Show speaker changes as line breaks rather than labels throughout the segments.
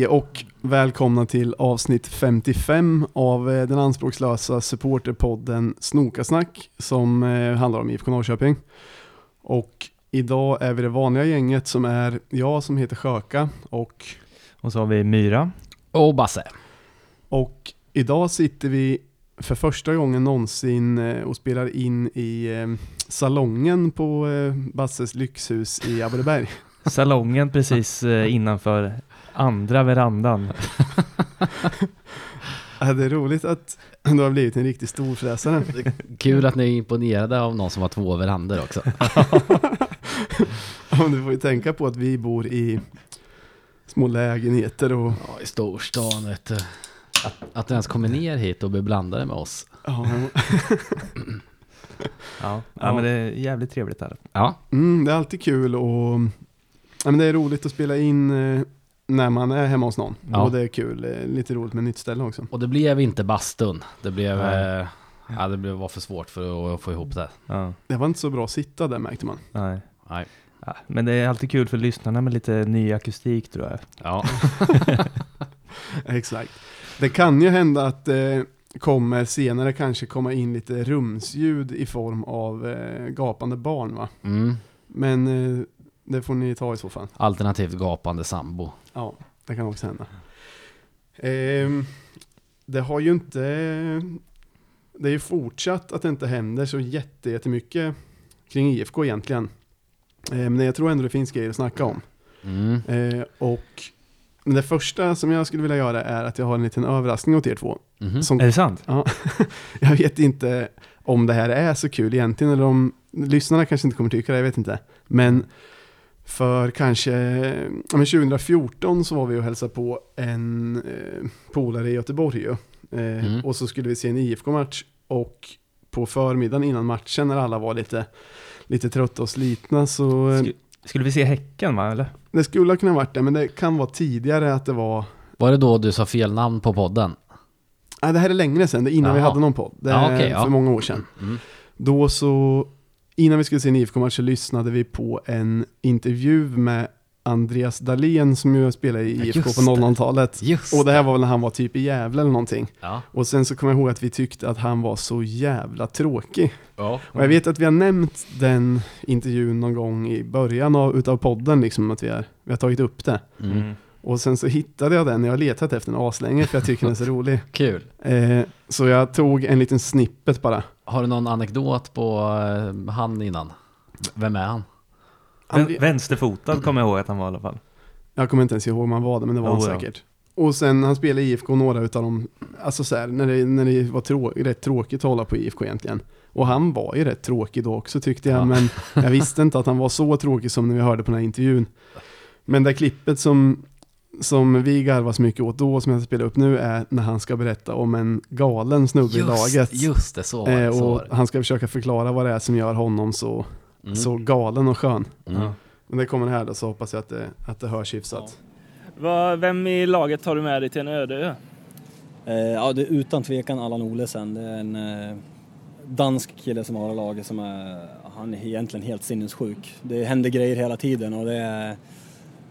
Hej och välkomna till avsnitt 55 av eh, den anspråkslösa supporterpodden Snokasnack som eh, handlar om IFK Norrköping. Och idag är vi det vanliga gänget som är jag som heter Sjöka och,
Och så har vi Myra.
Och Basse.
och idag sitter vi för första gången någonsin eh, och spelar in i salongen på Basses lyxhus i Abbeberg.
Salongen precis innanför andra verandan.
Ja, det är roligt att du har blivit en riktig storfräsare.
Kul att ni är imponerade av någon som har två verandor också.
Du får ju tänka på att vi bor i små lägenheter och
Ja, i storstan vet du. Att, att du ens kommer ner hit och blir blandade med oss.
ja,
Ja.
Ja.
ja, men det är jävligt trevligt här.
Ja,
mm, det är alltid kul och ja, men det är roligt att spela in eh, när man är hemma hos någon.
Ja.
Och det är kul, eh, lite roligt med nytt ställe också.
och det blev inte bastun. Det blev...
Nej.
Eh, ja, det blev, var för svårt för att få ihop det.
Ja,
Det var inte så bra att sitta där märkte man.
nej.
Nej.
Ja, men det är alltid kul för lyssnarna med lite ny akustik tror jag.
Ja.
Exakt. Det kan ju hända att det kommer senare kanske komma in lite rumsljud i form av eh, gapande barn va?
Mm.
Men eh, det får ni ta i så fall.
Alternativt gapande sambo.
Ja, det kan också hända. Ehm, det har ju inte... Det är ju fortsatt att det inte händer så jätte, jättemycket kring IFK egentligen. Ehm, men jag tror ändå det finns grejer att snacka om.
Mm.
Ehm, och men det första som jag skulle vilja göra är att jag har en liten överraskning åt er två.
Mhm.
Som,
Är det sant?
jag vet inte om det här är så kul egentligen, eller om lyssnarna kanske inte kommer tycka det, jag vet inte. Men för kanske, ja, men 2014 så var vi och hälsade på en eh, polare i Göteborg ju. Eh,
Mm.
Och så skulle vi se en IFK-match och på förmiddagen innan matchen när alla var lite, lite trötta och slitna så eh,
Sk- Skulle vi se Häcken va, eller?
det skulle ha kunnat varit det, men det kan vara tidigare att det var
Var det då du sa fel namn på podden?
Nej, det här är längre sedan, det är innan vi
Jaha.
hade någon podd. Det
Ja,
är
ja.
för många år sedan.
Mm.
Då så, innan vi skulle se en IFK-match så lyssnade vi på en intervju med Andreas Dahlén som ju spelade i IFK
just
på 00-talet.
Just
Och det här var väl när han var typ i Gävle eller någonting.
Ja.
Och sen så kommer jag ihåg att vi tyckte att han var så jävla tråkig.
ja.
Och jag vet att vi har nämnt den intervjun någon gång i början av, utav podden, liksom att vi har, vi har tagit upp det.
Mm.
Och sen så hittade jag den, jag har letat efter den aslänge för jag tycker den är så rolig.
Kul.
Eh, så jag tog en liten snippet bara.
Har du någon anekdot på eh, han innan? Vem är han?
Han,
Vän- Vänsterfotad kommer jag ihåg att han var i alla fall.
jag kommer inte ens ihåg om han var det, men det var han
Oh, ja.
säkert. Och sen han spelade i IFK, några utav dem, alltså så här, när det, när det var trå rätt tråkigt att hålla på IFK egentligen. Och han var ju rätt tråkig då också tyckte jag,
Ja.
men jag visste inte att han var så tråkig som när vi hörde på den här intervjun. Men det klippet som, som vi garvar så mycket åt då, som jag spelar upp nu, är när han ska berätta om en galen snubbe i laget.
just det, så var det.
Eh,
så
och
var det.
han ska försöka förklara vad det är som gör honom så,
Mm.
så galen och skön.
Mm.
Ja.
Men det kommer här då så hoppas jag att det, att det hörs hyfsat.
Vad- Vem i laget tar du med dig till en öde ö?
Eh, ja, det är utan tvekan Allan Olesen. Det är en eh, dansk kille som har laget som är, han är egentligen helt sinnessjuk. Det händer grejer hela tiden och det är,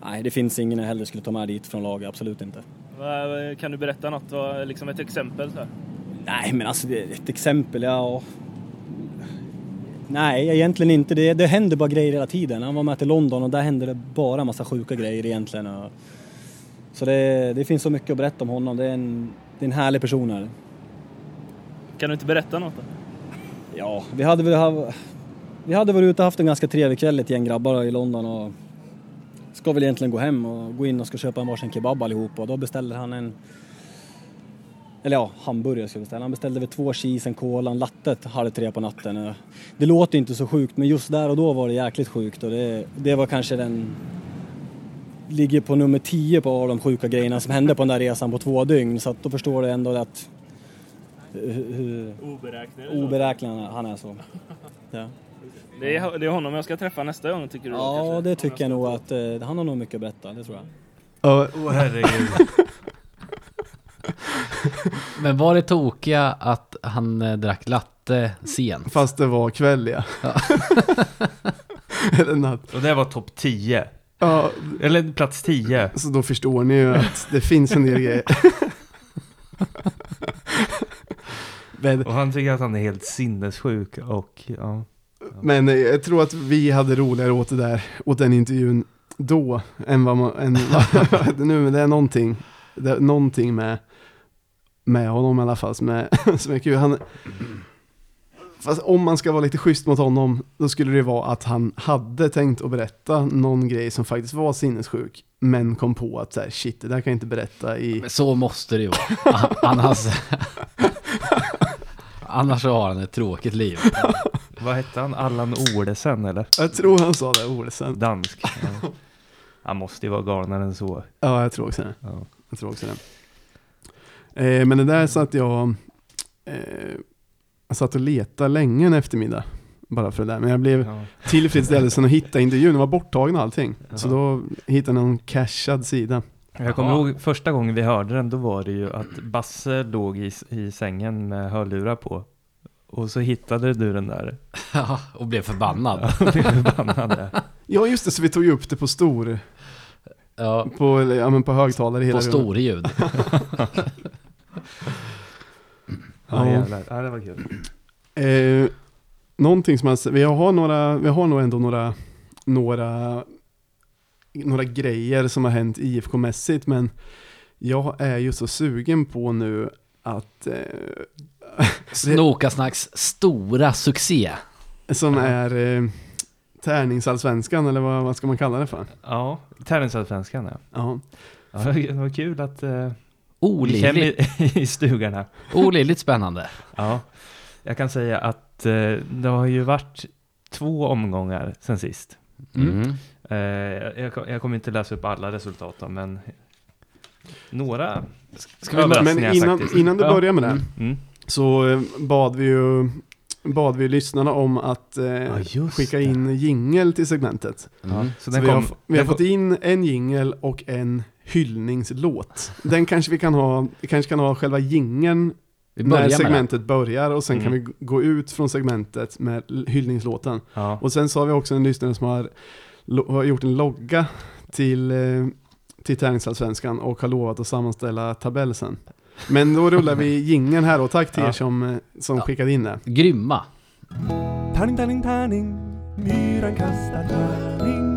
nej det finns ingen jag hellre skulle ta med dit från laget, absolut inte.
Kan du berätta något, liksom ett exempel? Så här?
Nej men alltså ett exempel, ja. Nej egentligen inte, det, det händer bara grejer hela tiden. Han var med till London och där hände det bara massa sjuka grejer egentligen. Så det, det finns så mycket att berätta om honom, det är en, det är en härlig person här.
Kan du inte berätta något? Då?
Ja, vi hade vi hade varit ute och haft en ganska trevlig kväll ett gäng grabbar i London och ska väl egentligen gå hem och gå in och ska köpa en varsin kebab allihop och då beställer han en eller ja, hamburgare ska vi beställa. Han beställde väl två cheese, en cola, en latte halv tre på natten. Det låter inte så sjukt men just där och då var det jäkligt sjukt och det, det var kanske den ligger på nummer 10 på de sjuka grejerna som hände på den där resan på två dygn så att då förstår du ändå att hur, hur
Oberäknelig.
oberäknelig han är så. Ja,
Det är, det är honom jag ska träffa nästa gång tycker du?
ja
kanske?
det tycker jag nog att eh, han har nog mycket att berätta, det tror jag.
Ja,
Åh herregud.
Men var det tokiga att han eh, drack latte sent?
fast det var kväll ja.
Ja.
Eller natt.
Och det var topp 10.
Ja,
Eller plats 10.
så då förstår ni ju att det finns en del grejer. Men,
Och han tycker att han är helt sinnessjuk och ja.
Men jag tror att vi hade roligare åt det där, åt den intervjun då, än vad man, än, nu, men det är någonting, det är någonting med, med honom i alla fall som är, som är kul. Han, fast om man ska vara lite schysst mot honom, då skulle det vara att han hade tänkt att berätta någon grej som faktiskt var sinnessjuk, men kom på att så här, shit, det där kan jag inte berätta i...
Men så måste det ju vara. Annars... Annars så har han ett tråkigt liv.
Vad hette han? Allan Olesen eller?
Jag tror han sa det, Olsen.
Dansk. Ja. Han måste ju vara galnare än så.
Ja, jag tror också det.
Ja.
Jag tror också det. Eh, men det där satt jag, eh, jag satt och letade länge en eftermiddag. Bara för det där. Men jag blev
Ja.
tillfredsställelsen att hitta intervjun. Den var borttagen och allting.
Jaha.
Så då hittade jag någon cashad sida.
Jag kommer ihåg första gången vi hörde den, då var det ju att Basse låg i, i sängen med hörlurar på. Och så hittade du den där.
Ja, och blev förbannad.
och blev förbannad.
Ja just det, så vi tog ju upp det på stor,
Ja,
på, ja, men på högtalare hela
på
rummet.
storljud.
Ja,
Ja.
jävlar. Ja, det var kul.
Eh, någonting som jag, vi har några, vi har nog ändå några, några, några grejer som har hänt IFK-mässigt, men jag är ju så sugen på nu att, eh,
Snokasnacks stora succé.
som är eh, tärningsallsvenskan, eller vad, vad ska man kalla det för?
Ja, Tennisallsvenskan ja.
Ja.
ja. Det var kul att vi
Olidligt,
känner i stugarna.
olidligt spännande.
Ja, jag kan säga att eh, det har ju varit två omgångar sen sist.
Mm.
Eh, jag, jag kommer inte läsa upp alla resultat då, men några
Ska vi
Men innan, innan du
Ja.
börjar med det,
Mm.
Så eh, bad vi ju bad vi lyssnarna om att eh,
just
skicka
det.
in jingel till segmentet.
Mm.
Så
Så
den
vi, har, vi har fått in en jingel och en hyllningslåt. Den kanske vi kan ha, vi kanske kan ha själva jingeln
Vi
när segmentet börjar och sen kan
Mm.
vi g- gå ut från segmentet med hyllningslåten.
Ja.
Och sen så har vi också en lyssnare som har, har gjort en logga till, eh, till Tärningsallsvenskan och har lovat att sammanställa tabell sen. Men då rullar vi jingeln här och tack till er som, eh, som
Ja.
skickade in det.
den. Grymma.
Tärning, tärning, tärning. Myran kastar tärning.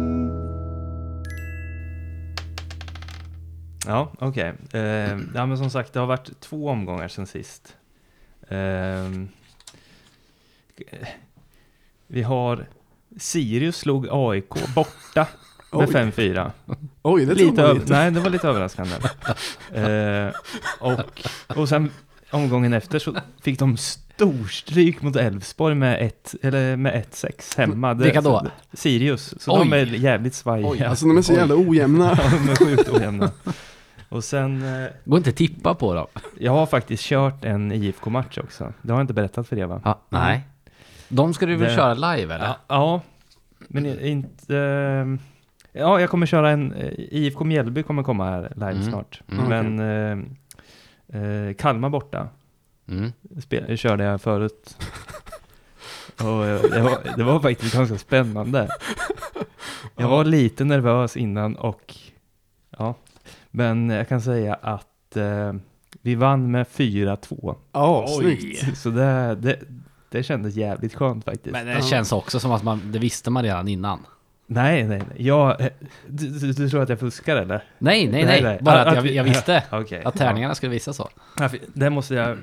Ja, okej. Eh, ja, men som sagt, det har varit två omgångar sen sist. Ehm, vi har Sirius slog AIK borta med
Oj.
5-4.
Oj, det
Lite
man
öv-
inte.
nej, det var lite överraskande. Eh, och, och sen omgången efter så fick de storstryk mot Elfsborg med ett, eller med 1-6 hemma. Det-
Vilka då?
Sirius. Så
Oj.
de är jävligt svajiga.
Oj,
Alltså de är så jävla ojämna.
Ja, de är sjukt ojämna. Och sen, eh,
Går inte att tippa på dem.
jag har faktiskt kört en IFK-match också. Det har jag inte berättat för er va?
Ja, nej. De ska du väl
Det-
köra live eller?
Ja, ja men inte... eh, Ja, jag kommer köra en... eh, IFK Mjällby kommer komma här live
Mm.
snart.
Mm.
Men eh, eh, Kalmar borta
Mm.
spel, körde jag förut. Och eh, det var, det var faktiskt ganska spännande. Jag var lite nervös innan och ja, men jag kan säga att eh, vi vann med 4-2.
Ja, snyggt.
Så det, det, det kändes jävligt skönt faktiskt.
Men det känns också som att man, det visste man redan innan.
Nej, nej, nej. Jag, eh, du, du, du tror att jag fuskar eller?
Nej, nej,
Nej,
nej. Bara
Att
att jag,
vi-
jag visste
Okej.
att tärningarna skulle visa så.
Ja, det måste jag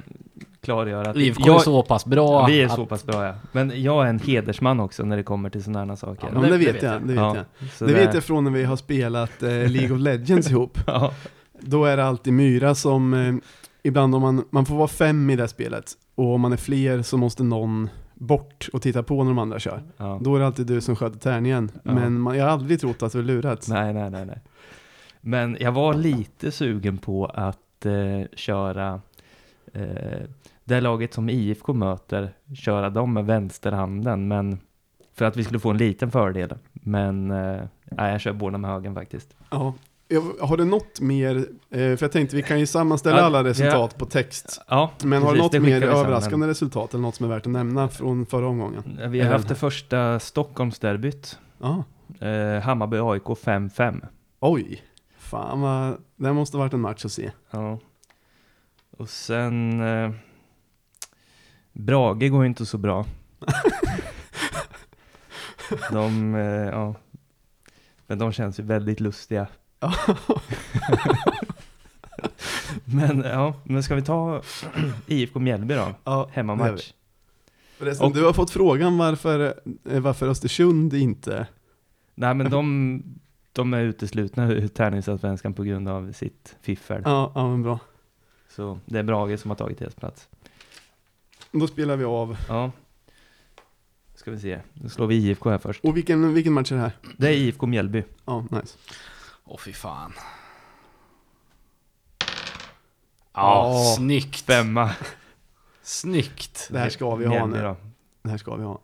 klargöra. Att
IFK är så pass bra.
vi är
att-
så pass bra ja. Men jag är en hedersman också när det kommer till sådana här saker.
Ja, men det, vet jag, det vet
Ja,
jag.
så
Det vet jag från när vi har spelat eh, League of Legends ihop.
Ja,
Då är det alltid Myra som, eh, ibland om man, man får vara fem i det här spelet, och om man är fler så måste någon bort och titta på när de andra kör.
ja.
Då är det alltid du som sköter tärningen.
Ja.
Men man, jag har aldrig trott att du är lurat.
Nej, nej, nej, nej. Men jag var lite sugen på att eh, köra eh, det laget som IFK möter, köra dem med vänsterhanden, men för att vi skulle få en liten fördel. Men eh, jag kör båda med högen faktiskt.
Ja. Har du något mer, eh, för jag tänkte vi kan ju sammanställa
Ja,
alla resultat på text.
Ja,
Men har du något mer överraskande resultat eller något som är värt att nämna från förra omgången?
Vi har haft det första Stockholmsderbyt.
Ja,
Eh, Hammarby AIK 5-5.
Oj, fan vad, det måste varit en match att se.
Ja. Och sen... Eh, Brage går inte så bra. de, eh, ja. Men de känns ju väldigt lustiga. Men ja, men ska vi ta IFK Mjällby då?
Ja.
Hemmamatch.
Förresten,
Och-
du har fått frågan varför, eh, varför Östersund inte...
Nej men de, de är uteslutna ur tävlingsallsvenskan på grund av sitt fiffel.
Ja, ja men bra.
Så det är Brage som har tagit deras plats.
Då spelar vi av.
Ja. Ska vi se, nu slår vi IFK här först.
Och vilken, vilken match är det här?
Det är IFK Mjällby.
Ja, nice.
Åh fy fan.
Ja.
Ja, snyggt.
Femma.
Snyggt.
Det här ska vi ha nu.
då.
Det här ska vi ha.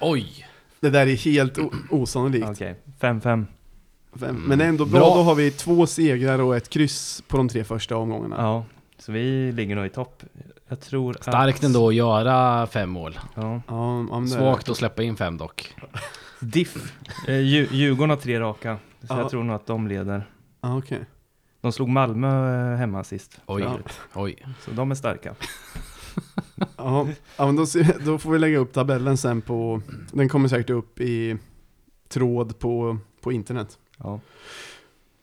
Oj.
Det där är helt osannolikt.
Okej, 5-5.
Fem- Men det är ändå bra,
Bra.
då har vi två segrar och ett kryss på de tre första omgångarna.
Ja, så vi ligger nog i topp. Jag tror
Starkt
att...
ändå att göra fem mål.
Ja.
Ja, ja men det är
Svagt
det.
att släppa in fem dock.
Diff. Eh, Dju- Djurgården har tre raka. Så
Ja.
jag tror nog att de leder.
Ja, okej.
De slog Malmö eh, hemma sist.
Oj,
Ja.
oj.
Så de är starka.
Ja, ja men då, då får vi lägga upp tabellen sen på, den kommer säkert upp i tråd på, på internet.
Ja.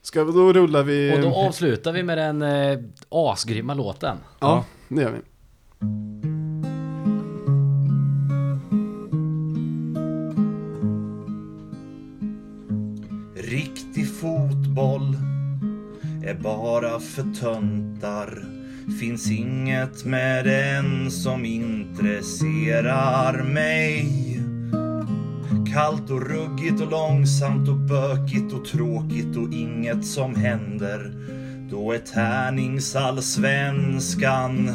Ska vi, då rullar vi...
Och då avslutar vi med den eh, asgrymma låten.
Ja, det gör vi.
Riktig fotboll är bara för töntar. Finns inget med den som intresserar mig. Kallt och ruggigt och långsamt och bökigt och tråkigt och inget som händer. Då är tärningsallsvenskan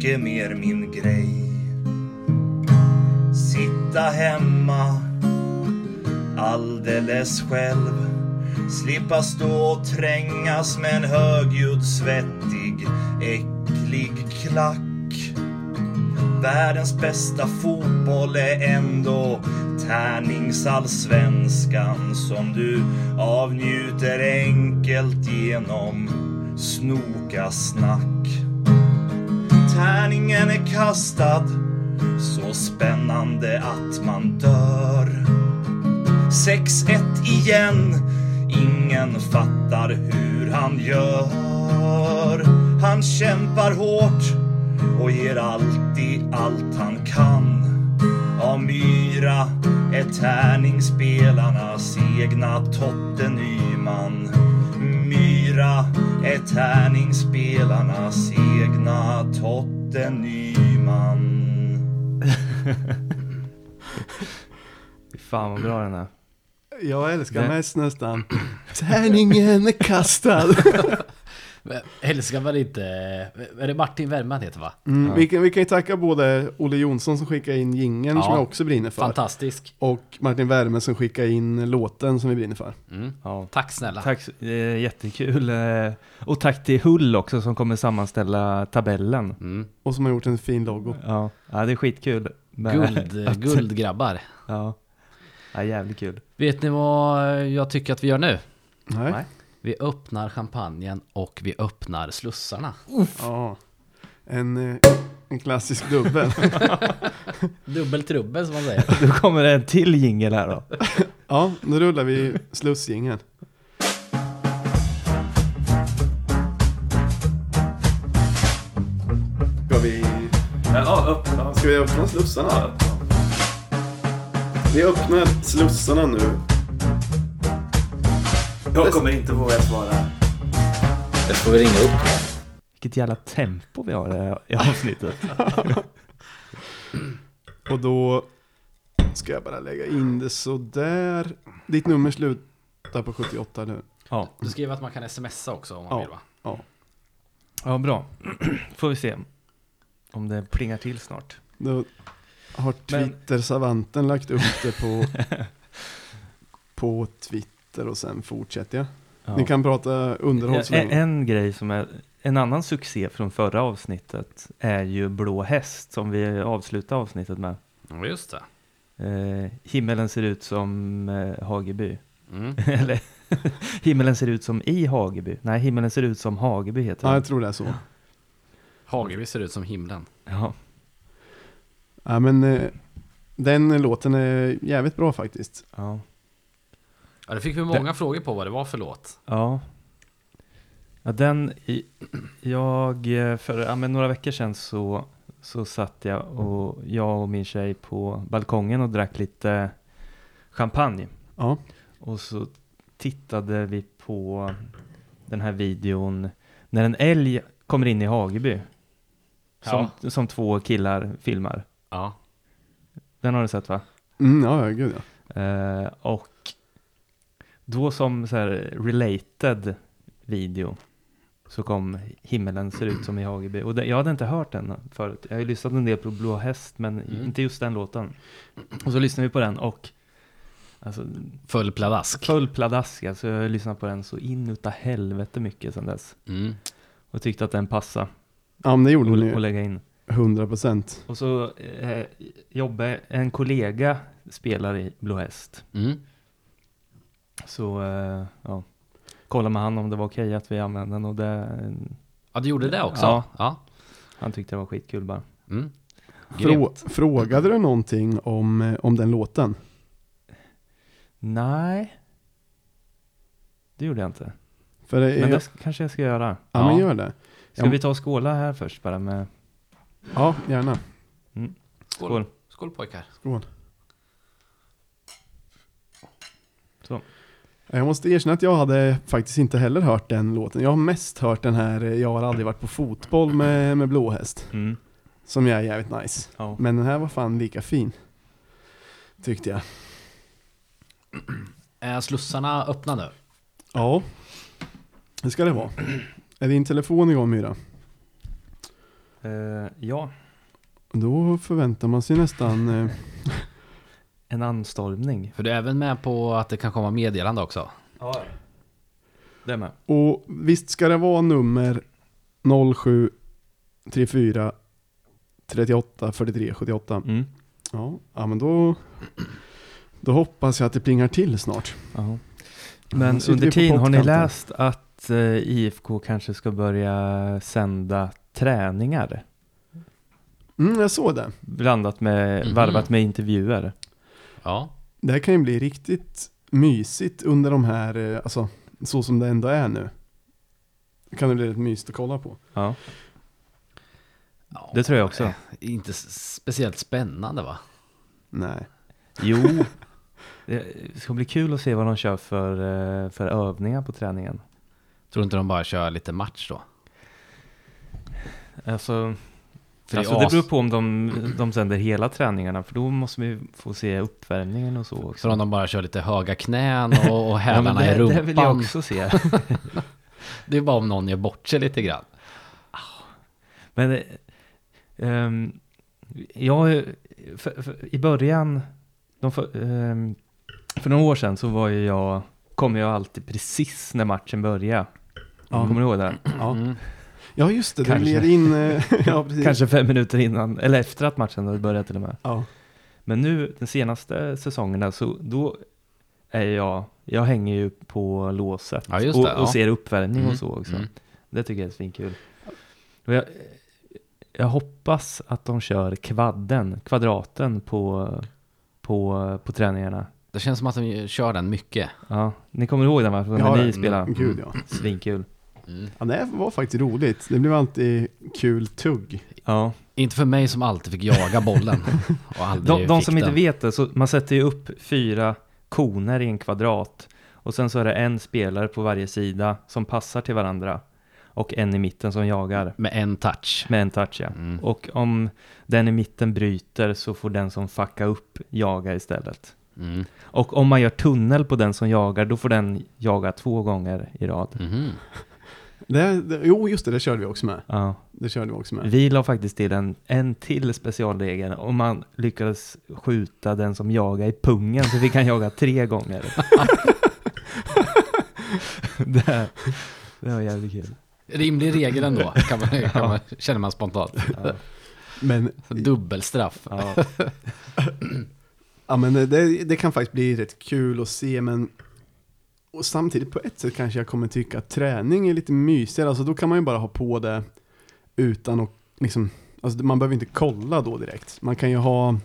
mycket mer min grej. Sitta hemma alldeles själv. Slippa stå och trängas med en högljudd, svettig, äcklig klack. Världens bästa fotboll är ändå tärningsallsvenskan som du avnjuter enkelt genom snoka-snack. Tärningen är kastad, så spännande att man dör. 6-1 igen. Ingen fattar hur han gör. Han kämpar hårt och ger alltid allt han kan. Av Myra är tärningsspelarnas egna Totte Nyman. Myra är tärningsspelarnas egna Totte Nyman.
Fan vad bra den är.
Jag älskar
Det-
mest nästan. Tärningen är kastad.
Älskar väl inte... Är det Martin Werman han heter va?
Mm,
Ja.
vi, kan, vi kan ju tacka både Olle Jonsson som skickade in jingeln
Ja.
som jag också brinner för.
Fantastisk.
Och Martin Värme som skickade in låten som vi brinner för.
Mm.
Ja.
Tack snälla.
Tack, eh, jättekul. Eh, och tack till Hull också som kommer sammanställa tabellen.
Mm.
Och som har gjort en fin logo.
Ja, ja det är skitkul.
Guld,
att-
guldgrabbar.
Ja. ja, jävligt kul.
Vet ni vad jag tycker att vi gör nu?
Nej.
Nej.
Vi öppnar champagnen och vi öppnar slussarna.
Ja. En, eh, en klassisk dubbel.
Dubbeltrubbel som man säger.
Då kommer det en till jingel här då.
ja, då rullar vi slussjingeln. Ska vi,
Ja, upp. Ja.
ska vi öppna slussarna? Vi öppnar slussarna nu.
Jag kommer inte våga svara.
Jag får vi ringa upp.
Vilket jävla tempo vi har i här- i avsnittet.
Och då ska jag bara lägga in det så där. Ditt nummer slutar på 78 nu.
Ja,
Du skriver att man kan smsa också om man
Ja.
vill va?
ja bra. Får vi se om det plingar till snart.
Då har
Men-
Twitter-savanten lagt upp det på, på Twitter och sen fortsätter jag.
Ja.
Ni kan prata underhåll så
en,
länge.
en grej som är en annan succé från förra avsnittet är ju Blå häst som vi avslutar avsnittet med.
Ja, just det.
Eh, himmelen ser ut som eh, Hageby.
Mm.
Eller himmelen ser ut som i Hageby. Nej, himmelen ser ut som Hageby heter
Ja, jag tror det är så.
Hageby ser ut som himlen.
Ja.
Ja, men eh, den låten är jävligt bra faktiskt.
Ja.
Ja, det fick vi många frågor på vad det var för låt.
Ja. Ja, den, i, jag, eh, för ja, men några veckor sedan så, så satt jag och jag och min tjej på balkongen och drack lite champagne.
Ja,
Och så tittade vi på den här videon när en älg kommer in i Hageby. Som, som två killar filmar.
Ja.
Den har du sett va?
mm, ja, ja, gud ja.
Eh, och då som så här related video så kom Himmelen ser ut som i Hageby. Och det, jag hade inte hört den förut. Jag har ju lyssnat en del på Blå häst men
Mm.
inte just den låten. Och så lyssnade vi på den och alltså,
Full pladask.
full pladask. Alltså jag har lyssnat på den så in utav helvete mycket sedan dess.
Mm.
Och tyckte att den passade
Ja, men det gjorde
att
ju.
lägga in.
100 procent.
Och så eh, jobbade en kollega spelar i Blå häst.
Mm.
Så eh, ja, kollade med han om det var okej att vi använde den och det,
Ja, du gjorde det också?
Ja.
ja.
han tyckte det var skitkul bara.
Mm.
Frå frågade du någonting om, eh, om den låten?
Nej, det gjorde jag inte.
För det,
Men
är,
det sk- kanske jag ska göra.
ja, men
Ja.
gör det.
Ska
Ja.
vi ta och skåla här först bara med
Ja, gärna.
skål?
Skål pojkar.
Skål.
Så.
Jag måste erkänna att jag hade faktiskt inte heller hört den låten. Jag har mest hört den här eh, Jag har aldrig varit på fotboll med, med blåhäst.
Mm.
Som jag är jävligt nice.
Ja.
Men den här var fan lika fin. Tyckte jag.
Är slussarna öppna nu?
Ja. Det ska det vara. Är din telefon igång Myra?
Eh, ja,
Då förväntar man sig nästan...
En anstormning.
För du är även med på att det kan komma meddelande också?
Ja. Det med.
och visst ska det vara nummer 0734 38 43 78?
Mm.
Ja, ja men då... Då hoppas jag att det plingar till snart.
Ja. Men under tiden, har ni läst att eh, IFK kanske ska börja sända träningar?
Mm, jag såg det.
Blandat med,
Mhm.
varvat med intervjuer.
Ja.
Det här kan ju bli riktigt mysigt under de här, eh, alltså så som det ändå är nu. Kan det bli rätt mysigt att kolla på.
Ja,
ja.
det tror jag också.
Inte s- speciellt spännande va?
Nej.
Jo, det ska bli kul att se vad de kör för, eh, för övningar på träningen.
Tror du inte de bara kör lite match då?
Alltså,
För
alltså
det
det beror på om de, de sänder hela träningarna, för då måste vi få se uppvärmningen och så också.
Så om de bara kör lite höga knän och, och
Ja, men
hälarna i
det,
rumpan.
det vill jag också se.
Det är bara om någon gör bort sig lite grann.
Men eh, ehm, jag, för, för, i början, de för, ehm, för några år sedan så var ju jag, kom jag alltid precis när matchen började.
Ja.
Kommer du ihåg det?
Ja,
Mm.
Ja just det, du
Kanske.
led in, eh, ja precis.
Kanske fem minuter innan, eller efter att matchen hade börjat till och med.
Ja.
Men nu, den senaste säsongerna, så då är jag, jag hänger ju på låset.
Ja, just
och,
det, ja.
och ser uppvärmning
Mm,
och så också.
mm.
Det tycker jag är svinkul. Och jag, jag hoppas att de kör kvadden, kvadraten på, på, på träningarna.
Det känns som att de kör den mycket.
Ja, ni kommer ihåg den va? När
Ja,
ni
ja,
spelade?
Gud ja.
Svinkul.
Mm.
ja. Det var faktiskt roligt. Det blev alltid kul tugg.
Ja.
Inte för mig som alltid fick jaga bollen. Och aldrig
De, de
fick
som inte
den.
vet det, så man sätter ju upp fyra koner i en kvadrat. Och sen så är det en spelare på varje sida som passar till varandra. Och en i mitten som jagar.
Med en touch.
Med en touch ja.
Mm.
Och om den i mitten bryter så får den som fuckar upp jaga istället.
Mm.
Och om man gör tunnel på den som jagar, då får den jaga två gånger i rad.
Mhm.
Det, det, jo, just det, det körde vi också med.
Ja.
Det körde vi också med.
Vi la faktiskt till en, en till specialregel. Om man lyckades skjuta den som jagar i pungen så fick han jaga tre gånger. det, det var jävligt kul.
Rimlig regel ändå, kan man, kan man, känner man spontant.
Men,
Så Dubbelstraff.
Ja.
ja, men det, det kan faktiskt bli rätt kul att se, men och samtidigt på ett sätt kanske jag kommer tycka att träning är lite mysigare. Alltså då kan man ju bara ha på det utan att liksom, alltså man behöver inte kolla då direkt. Man kan ju ha,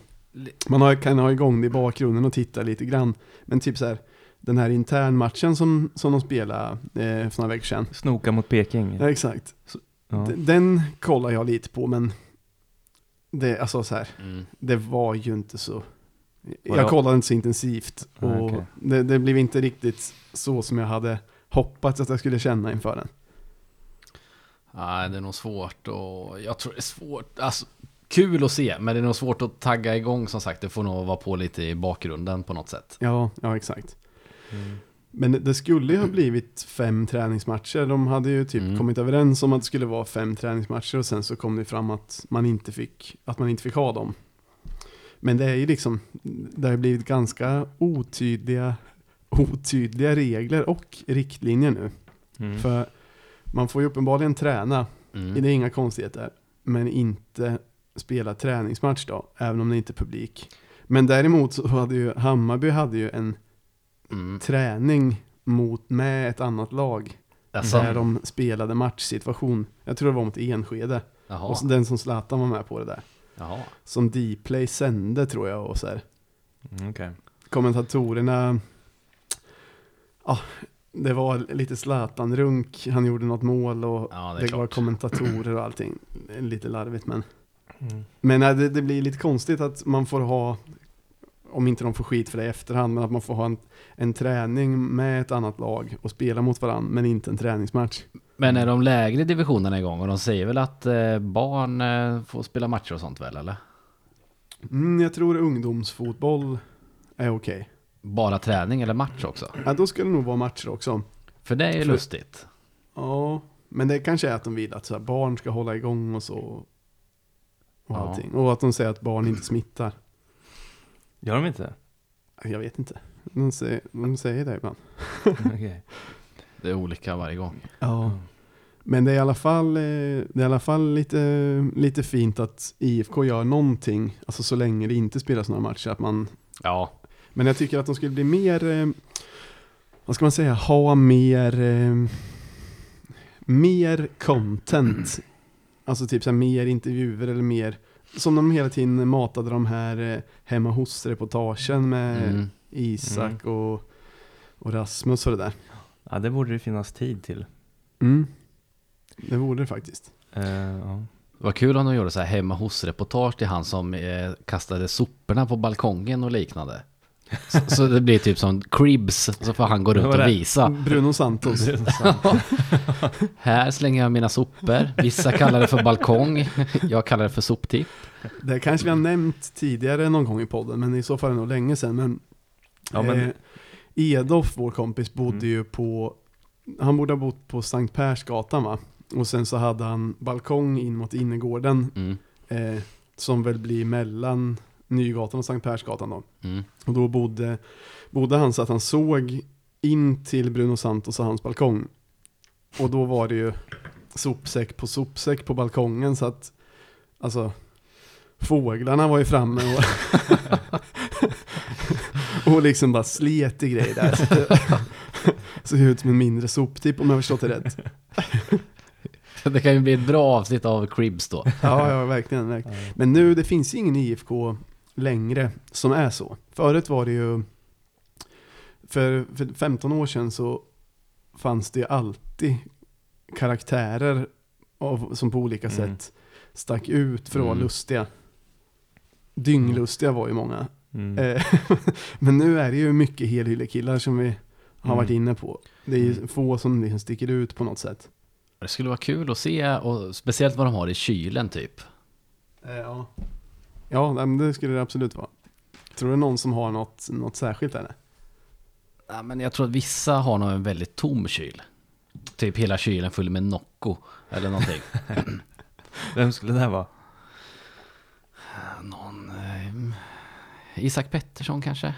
man har, kan ha igång det i bakgrunden och titta lite grann. Men typ så här, den här internmatchen som, som de spelade eh, för några veckor sedan.
Snoka mot Peking.
Ja, exakt.
Ja.
D- Den kollar jag lite på, men det, alltså så här,
Mm.
det var ju inte så... Jag
det-
kollade inte så intensivt och
okej.
det, det blev inte riktigt så som jag hade hoppats att jag skulle känna inför den.
Nej, det är nog svårt och jag tror det är svårt. Alltså, kul att se, men det är nog svårt att tagga igång som sagt. Det får nog vara på lite i bakgrunden på något sätt.
Ja, ja exakt.
Mm.
Men det skulle ju ha blivit fem träningsmatcher. De hade ju typ
Mm.
kommit överens om att det skulle vara fem träningsmatcher och sen så kom det fram att man inte fick, att man inte fick ha dem. Men det är ju liksom, det har blivit ganska otydliga, otydliga regler och riktlinjer nu.
Mm.
För man får ju uppenbarligen träna,
Mm.
det är inga konstigheter, men inte spela träningsmatch då, även om det inte är publik. Men däremot så hade ju Hammarby hade ju en
Mm.
träning mot, med ett annat lag.
Alltså,
Där de spelade matchsituation. Jag tror det var mot Enskede.
jaha,
Och den som Zlatan var med på det där.
Jaha.
Som Dplay sände tror jag och så här.
Mm, Okej.
Kommentatorerna, ja, det var lite Zlatan-runk. Han gjorde något mål och
Ja, det
det, var kommentatorer och allting. Lite larvigt men.
Mm.
Men nej, det, det blir lite konstigt att man får ha, om inte de får skit för det i efterhand, men att man får ha en, en träning med ett annat lag och spela mot varandra, men inte en träningsmatch.
Men är de lägre divisionerna igång? Och de säger väl att eh, barn eh, får spela matcher och sånt väl, eller?
Mm, jag tror ungdomsfotboll är okej.
Bara träning eller match också?
Ja, då ska det nog vara matcher också.
För det är ju
För-
lustigt.
Ja, men det kanske är att de vill att så barn ska hålla igång och så. Och
Ja.
allting. Och att de säger att barn inte smittar.
Gör de inte?
Jag vet inte. De säger, de säger det ibland.
Okej.
Det är olika varje gång.
Ja. Men det är i alla fall, eh, det är i alla fall lite, lite fint att IFK gör någonting, alltså så länge det inte spelas några matcher. Att man,
Ja,
men jag tycker att de skulle bli mer, eh, vad ska man säga, ha mer, eh, mer content. Alltså typ så här, mer intervjuer eller mer, som de hela tiden matade de här hemma hos-reportagen med
mm.
Isak och, och Rasmus och det där.
Ja, det borde det finnas tid till.
Mm. Det vore det faktiskt.
Eh, ja.
Vad kul om de gjorde så här hemma hos-reportage till han som eh, kastade soporna på balkongen och liknande. Så, så det blir typ som Cribs, så får han gå runt och
det.
visa.
Bruno Santos.
Här slänger jag mina sopor. Vissa kallar det för balkong. Jag kallar det för soptipp.
Det kanske vi har nämnt tidigare någon gång i podden, men i så fall är det nog länge sedan. Men,
Ja, men-
eh, Edof, vår kompis, bodde
Mm.
ju på, han borde ha bott på Sankt Persgatan va? Och sen så hade han balkong in mot innergården,
Mm.
eh, som väl blir mellan Nygatan och Sankt Persgatan då.
Mm.
Och då bodde, bodde han så att han såg in till Bruno Santos och hans balkong. Och då var det ju sopsäck på sopsäck på balkongen så att, alltså, fåglarna var ju framme och, och liksom bara slet i grejer där. Så det såg ut som en mindre soptipp om jag har förstått det rätt.
Det kan ju bli ett bra avsnitt av Cribs då.
Ja, ja, verkligen. verkligen. Men nu, det finns ju ingen IFK längre som är så. Förut var det ju, för, för 15 år sedan så fanns det ju alltid karaktärer av, som på olika
Mm.
sätt stack ut vara
Mm.
lustiga. Dynglustiga var ju många.
Mm.
Eh, Men nu är det ju mycket helhyllekillar som vi har
Mm.
varit inne på. Det är ju
Mm.
få som liksom sticker ut på något sätt.
Det skulle vara kul att se, och speciellt vad de har i kylen typ.
Eh, Ja, ja det skulle det absolut vara. Tror du någon som har något, något särskilt eller?
Ja, men jag tror att vissa har nog en väldigt tom kyl. Typ hela kylen full med Nocco eller någonting.
Vem skulle det vara?
Någon... Isak Pettersson kanske?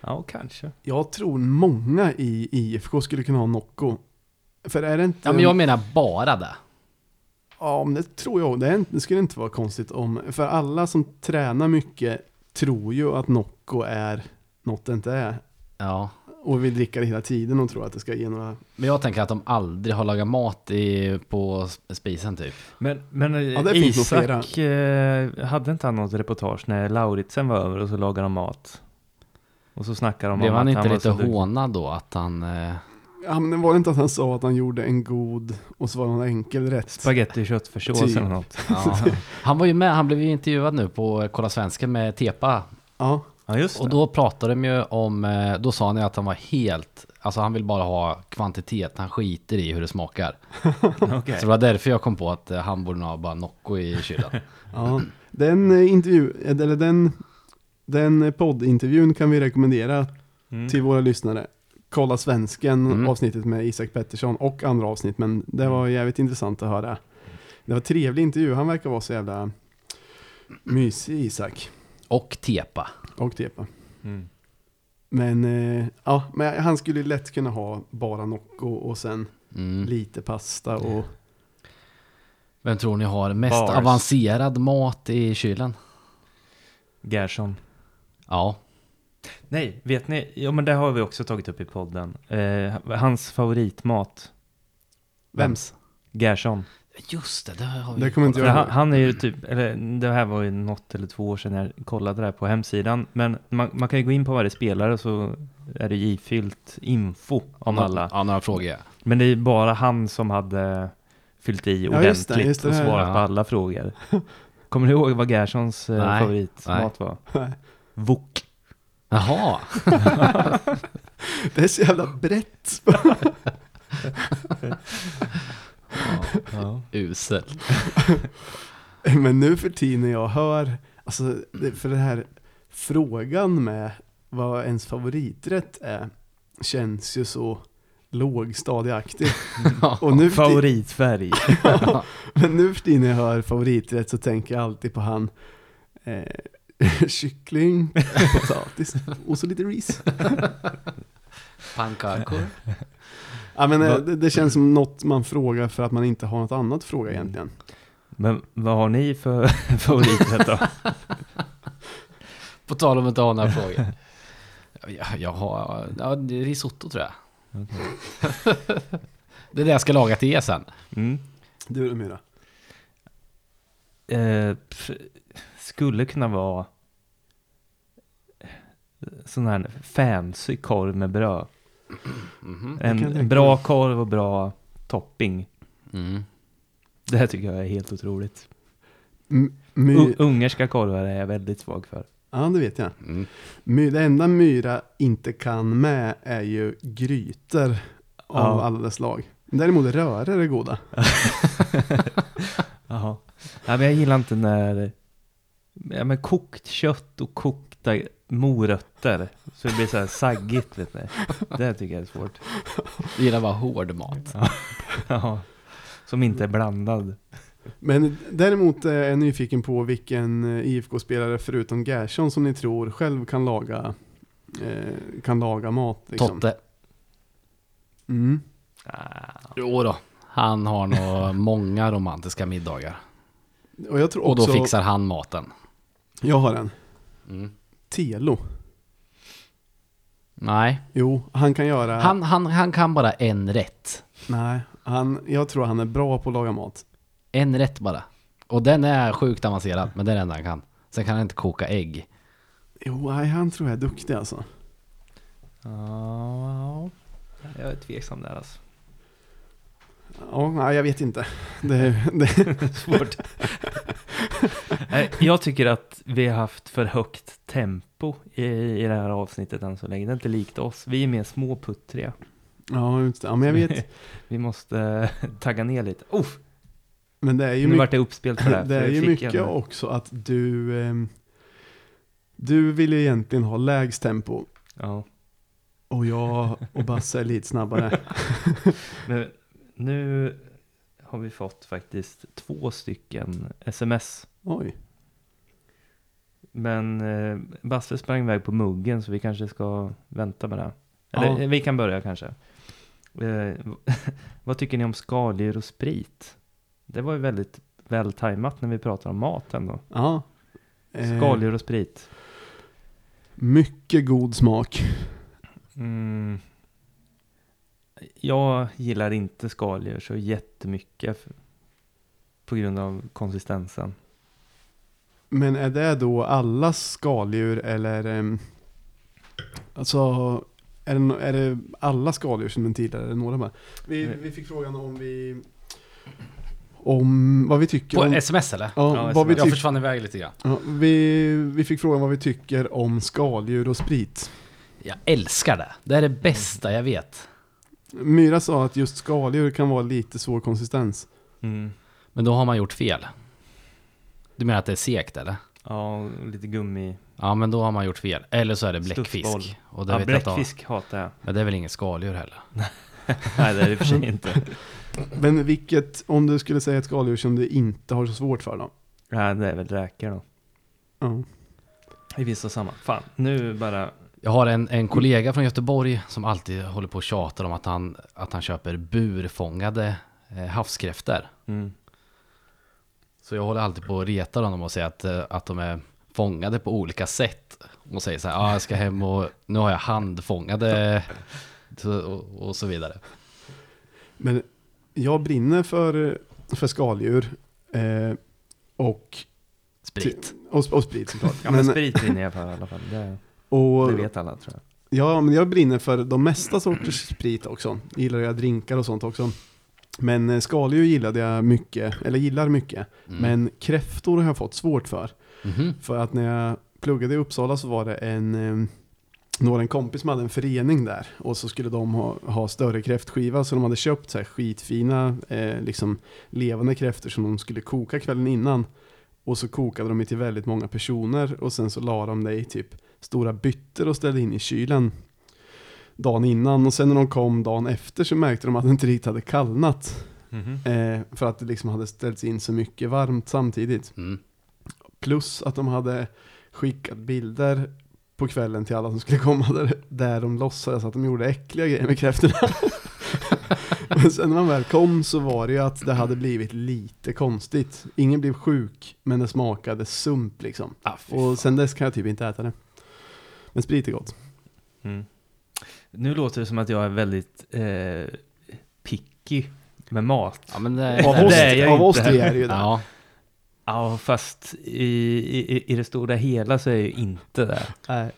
Ja, kanske.
Jag tror många i IFK skulle kunna ha Nocco. För är det inte...
Ja men jag menar bara det.
Ja, men det tror jag. Det, det skulle inte vara konstigt om... För alla som tränar mycket tror ju att Nocco är något det inte är.
Ja.
Och vill dricka det hela tiden och tror att det ska ge några...
Men jag tänker att de aldrig har lagat mat i, på spisen typ.
Men, men eh,
Ja, nog
Isak, eh, hade inte han något reportage när Lauritsen var över och så lagade de mat? Och så snackade de
Blev
om
han
att
inte
var
lite hånad då att han... Eh,
Ja, men var det inte att han sa att han gjorde en god och så var det någon enkel rätt?
Spagetti köttfärssås
Typ.
eller något.
ja. Han var ju med, han blev ju intervjuad nu på Kolla Svenska med Tepa.
Ja,
Ja, just det.
Och då pratade de ju om, eh, då sa han ju att han var helt, alltså han vill bara ha kvantitet, han skiter i hur det smakar.
Okej.
Så det var därför jag kom på att eh, han borde nog ha bara Nocco i kylen.
ja. Den eh, intervju, eller den, den poddintervjun kan vi rekommendera
Mm.
till våra lyssnare. Kolla svensken
Mm.
avsnittet med Isak Pettersson och andra avsnitt, men det var jävligt intressant att höra. Det var en trevlig intervju, han verkar vara så jävla mysig Isak
Och Tepa.
och Tepa.
Mm.
Men, eh, ja, men han skulle lätt kunna ha bara Nocco och sen
Mm.
lite pasta och
Vem tror ni har mest
Bars.
avancerad mat i kylen?
Gerson.
Ja,
Nej, vet ni? Ja, men det har vi också tagit upp i podden. Eh, hans favoritmat.
vems?
Gerson.
Just det, det har vi
Det kommer inte jag
han, han är ju typ, eller det här var ju något eller två år sedan jag kollade det här på hemsidan. Men man, man kan ju gå in på varje spelare så är det ifyllt info om alla.
Ja, några frågor. ja.
Men det är ju bara han som hade fyllt i
Ja, just det,
ordentligt
just det
och svarat
Ja.
på alla frågor. Kommer du ihåg vad Gerssons eh, favoritmat var?
Nej.
Wok.
Jaha,
Det är så jävla brett.
Ja.
usel.
Men nu för tiden när jag hör, alltså för den här frågan med vad ens favoriträtt är, känns ju så lågstadieaktig. Och nu
Favoritfärg.
men nu för tiden när jag hör favoriträtt så tänker jag alltid på han eh, kyckling, potatis och så lite ris.
Pannkakor.
Ja, men, eh, det, det känns som något man frågar för att man inte har något annat att fråga egentligen.
Men vad har ni för favoriträtt då?
På tal om att inte ha några frågor. Jag, jag har, ja, det är risotto tror jag. det är det jag ska laga till er sen.
Mm.
Du då Myra?
Eh, skulle kunna vara sån här fancy korv med bröd.
Kan jag
En bra korv och bra topping.
Mm.
Det här tycker jag är helt otroligt.
M- my,
U- ungerska korvar är jag väldigt svag för.
ja, det vet jag.
Mm.
My, det enda Myra inte kan med är ju grytor av
Ja.
alla dess slag. Däremot rörer är goda.
Jaha. Ja, men jag gillar inte när ja, men kokt kött och kokta morötter. Så det blir så här saggigt ni. Det tycker jag är svårt.
Jag gillar bara hård mat.
Ja. Som inte är blandad.
Men däremot är jag nyfiken på vilken eh, IFK-spelare förutom Gerson som ni tror själv kan laga, eh, kan laga mat. Liksom.
Totte.
Mm.
Ah.
Jo då. Han har nog många romantiska middagar.
Och jag tror
Och då
också,
fixar han maten.
jag har en.
Mm.
Telo.
Nej,
Jo, han kan göra,
han, han, han kan bara en rätt.
nej, han, jag tror han är bra på att laga mat.
En rätt bara. Och den är sjukt avancerad, men det är det enda han kan. Sen kan han inte koka ägg.
Jo, nej, han tror jag är duktig alltså.
Ja, jag är tveksam där alltså.
Ja, nej, jag vet inte. Det, det,
Svårt. Nej, jag tycker att vi har haft för högt tempo i, i det här avsnittet än så länge. Det är inte likt oss. Vi är mer småputtriga.
ja, just det. ja, men jag vet.
Vi måste eh, tagga ner lite. Oh,
Men det är ju
nu
mycket,
vart det uppspelt för det. här,
det är ju mycket
en-
också att du, ehm, du vill ju egentligen ha lägst tempo.
Ja.
Och jag och Basse är lite snabbare.
Men nu har vi fått faktiskt två stycken sms.
Oj.
Men eh, Basse sprang iväg på muggen så vi kanske ska vänta med det. Eller
Ja.
eh, vi kan börja kanske. Eh, vad tycker ni om skaldjur och sprit? Det var ju väldigt väl tajmat när vi pratar om mat ändå.
Ja. Eh,
Skaldjur och sprit.
Mycket god smak.
Mm. Jag gillar inte skaldjur så jättemycket på grund av konsistensen.
Men är det då alla skaldjur eller Alltså är det, är det alla skaldjur som den tidigare eller några bara? Vi, vi fick frågan om vi Om vad vi tycker
På
om
sms eller?
ja,
Ja,
vad vi,
Jag försvann iväg lite grann.
ja, vi, vi fick frågan vad vi tycker om skaldjur och sprit.
Jag älskar det. Det är det bästa jag vet.
Myra sa att just skaldjur kan vara lite svår konsistens.
Mm.
Men då har man gjort fel. Du menar att det är segt eller?
Ja, lite gummi.
Ja men då har man gjort fel. Eller så är det
Stuffboll.
bläckfisk. Och det
Ja,
vet jag
bläckfisk hatar jag.
Men det är väl inget skaldjur heller?
Nej, det är det för sig inte.
Men vilket, om du skulle säga ett skaldjur som du inte har så svårt för då?
Nej, det är väl räkor då.
Ja.
I vissa sammanhang. Fan, nu bara...
Jag har en, en kollega från Göteborg som alltid håller på och tjatar om att han, att han köper burfångade eh, havskräftor.
Mm.
Så jag håller alltid på att reta honom och säga att, eh, att de är fångade på olika sätt. Och säger så här, ah, jag ska hem och nu har jag handfångade och, och så vidare.
Men jag brinner för, för skaldjur. Eh, och,
Sprit.
och, och sprit såklart.
Ja, men
men,
sprit vinner jag för i alla fall. Det,
och,
det vet alla tror jag.
Ja, men jag brinner för de mesta sorters sprit också. Gillar jag drinkar och sånt också. Men eh, skaldjur gillade jag mycket, eller gillar mycket.
Mm.
Men kräftor har jag fått svårt för.
Mhm.
För att när jag pluggade i Uppsala så var det en, eh, några en kompis som hade en förening där. Och så skulle de ha, ha större kräftskiva så de hade köpt så här skitfina eh, liksom levande kräftor som de skulle koka kvällen innan. Och så kokade de till väldigt många personer och sen så la de det i typ stora bytter och ställde in i kylen dagen innan. Och sen när de kom dagen efter så märkte de att det inte riktigt hade kallnat. Eh, för att det liksom hade ställts in så mycket varmt samtidigt.
Mm.
Plus att de hade skickat bilder på kvällen till alla som skulle komma där, där de låtsades att de gjorde äckliga grejer med kräftorna. Men sen när man väl kom så var det ju att det hade blivit lite konstigt. Ingen blev sjuk, men det smakade sump liksom.
Ah,
Och sen dess kan jag typ inte äta det. Men sprit är gott.
Mm. Nu låter det som att jag är väldigt eh, picky med mat.
Ja, men det,
Av
det
oss,
är jag
av
inte.
oss tre är det ju det.
Ja,
Ja, fast i, i, i det stora hela så är jag ju inte där.
Nej.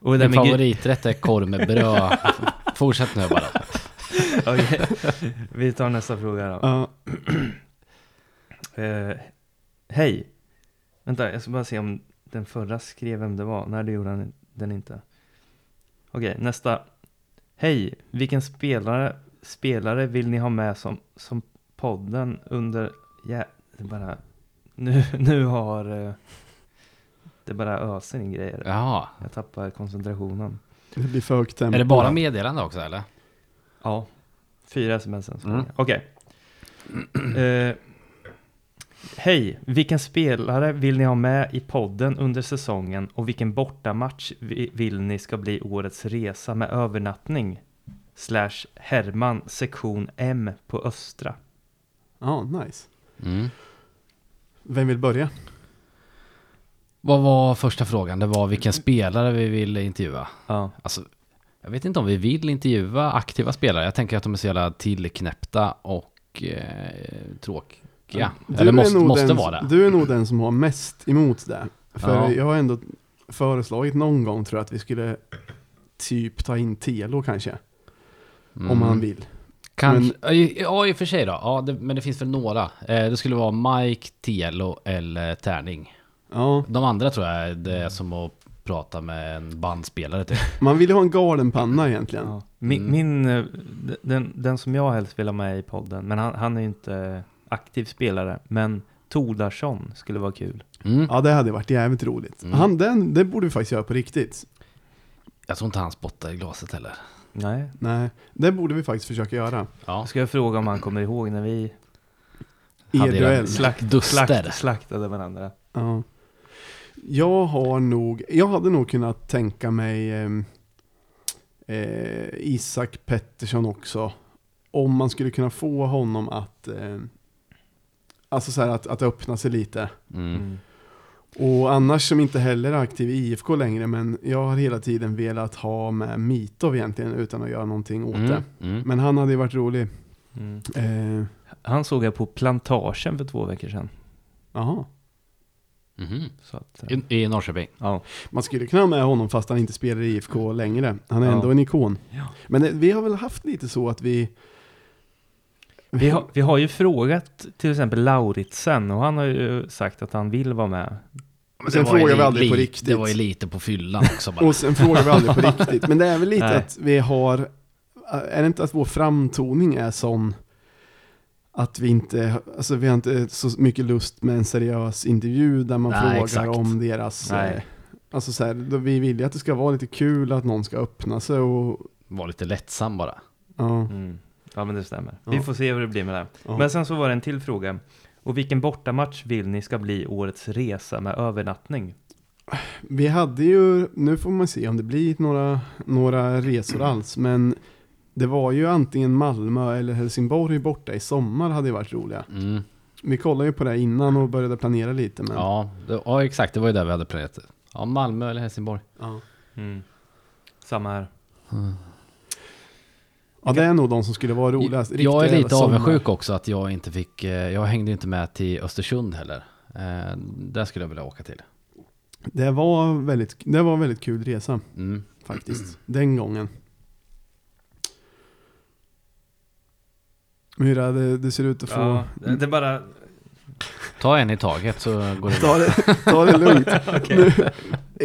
Och det
min favoriträtt är korv med bröd. Fortsätt nu bara.
Okej, Vi tar nästa fråga då.
Ja,
Eh, Hej. Vänta, jag ska bara se om den förra skrev vem det var. Nej, det gjorde han den inte. Okej, nästa. Hej, vilken spelare, spelare vill ni ha med som, som podden under... Ja, det bara... Nu, nu har... eh, Det bara öser in grejer.
Jaha.
Jag tappar koncentrationen.
det blir för högt tempo.
Är det bara meddelande också eller?
Ja, fyra sms än så
Mm.
Okej. Eh, Hej, vilken spelare vill ni ha med i podden under säsongen och vilken bortamatch vi- vill ni ska bli årets resa med övernattning? Slash Herman sektion M på Östra.
Ja, nice.
Mm.
Vem vill börja?
Vad var första frågan? Det var vilken spelare vi vill intervjua.
Ja,
Alltså, jag vet inte om vi vill intervjua aktiva spelare. Jag tänker att de är så jävla tillknäppta och eh, tråkiga.
Du
Eller
är
måste,
nog
måste
den,
vara det.
Du är nog den som har mest emot det. För
Ja.
jag har ändå föreslagit någon gång tror jag att vi skulle typ ta in Telo kanske. Om
Mm.
han vill.
Kanske, ja i och för sig då. Ja, det, men det finns väl några. Eh, det skulle vara Mike, Tielo eller Tärning.
Ja,
De andra tror jag det är som att prata med en bandspelare typ.
man vill ju ha en galenpanna egentligen.
ja. Min,
Mm.
min eh, den, den som jag helst vill ha med i podden, men han, han är ju inte aktiv spelare, men Tordarsson skulle vara kul.
Mm.
Ja, det hade varit jävligt roligt.
Mm.
Han, den, det borde vi faktiskt göra på riktigt.
Jag tror inte han spottar i glaset heller.
Nej.
Nej, det borde vi faktiskt försöka göra.
Ja.
Ska jag fråga om han kommer ihåg när vi
jag-
slakt, slakt, slaktade varandra?
Ja. Jag har nog, jag hade nog kunnat tänka mig ehm, eh, Isak Pettersson också. om man skulle kunna få honom att, eh, alltså så här att, att öppna sig lite.
Mm.
Mm.
Och annars som inte heller är aktiv i IFK längre, men jag har hela tiden velat ha med Mitov egentligen utan att göra någonting åt
Mm.
det.
Mm.
Men han hade ju varit rolig.
Mm.
Eh,
Han såg jag på plantagen för två veckor sedan.
Jaha.
Så att, eh,
I, I Norrköping.
ja.
Man skulle kunna ha med honom fast han inte spelar i IFK längre. Han är
Ja.
ändå en ikon.
Ja.
Men det, vi har väl haft lite så att vi...
vi, har, vi har ju frågat till exempel Lauritsen och han har ju sagt att han vill vara med.
Sen
var ju
frågar vi aldrig på riktigt.
Det var ju lite på fyllan också bara.
Och sen frågar vi aldrig på riktigt. Men det är väl lite
Nej.
att vi har... Är det inte att vår framtoning är sån att vi inte, alltså vi har inte så mycket lust med en seriös intervju där man
Nej,
frågar
exakt.
om deras...
Nej.
eh, Alltså så här, då vi vill ju att det ska vara lite kul, att någon ska öppna sig och...
Var lite lättsam bara.
Ja,
Mm. Ja men det stämmer.
Ja.
Vi får se hur det blir med det.
ja.
Men sen så var det en till fråga. Och vilken bortamatch vill ni ska bli årets resa med övernattning?
Vi hade ju, nu får man se om det blir några, några resor alls, men det var ju antingen Malmö eller Helsingborg borta i sommar hade ju varit roliga.
Mm.
Vi kollade ju på det innan och började planera lite, men...
Ja, det, ja, exakt. Det var ju där vi hade planerat. Ja, Malmö eller Helsingborg.
Ja.
Mm. Samma här.
Ja, det är nog de som skulle vara roligast.
jag är
Riktiga
lite
sommar.
avundsjuk också att jag inte fick, eh, jag hängde inte med till Östersund heller. Eh, där skulle jag vilja åka till.
Det var väldigt, det var en väldigt kul resa
Mm.
faktiskt, den gången. Myra, det, det ser ut att få...
Ja, det det är bara...
Ta en i taget så går det
Ta det, ta det lugnt.
Okej.
Nu,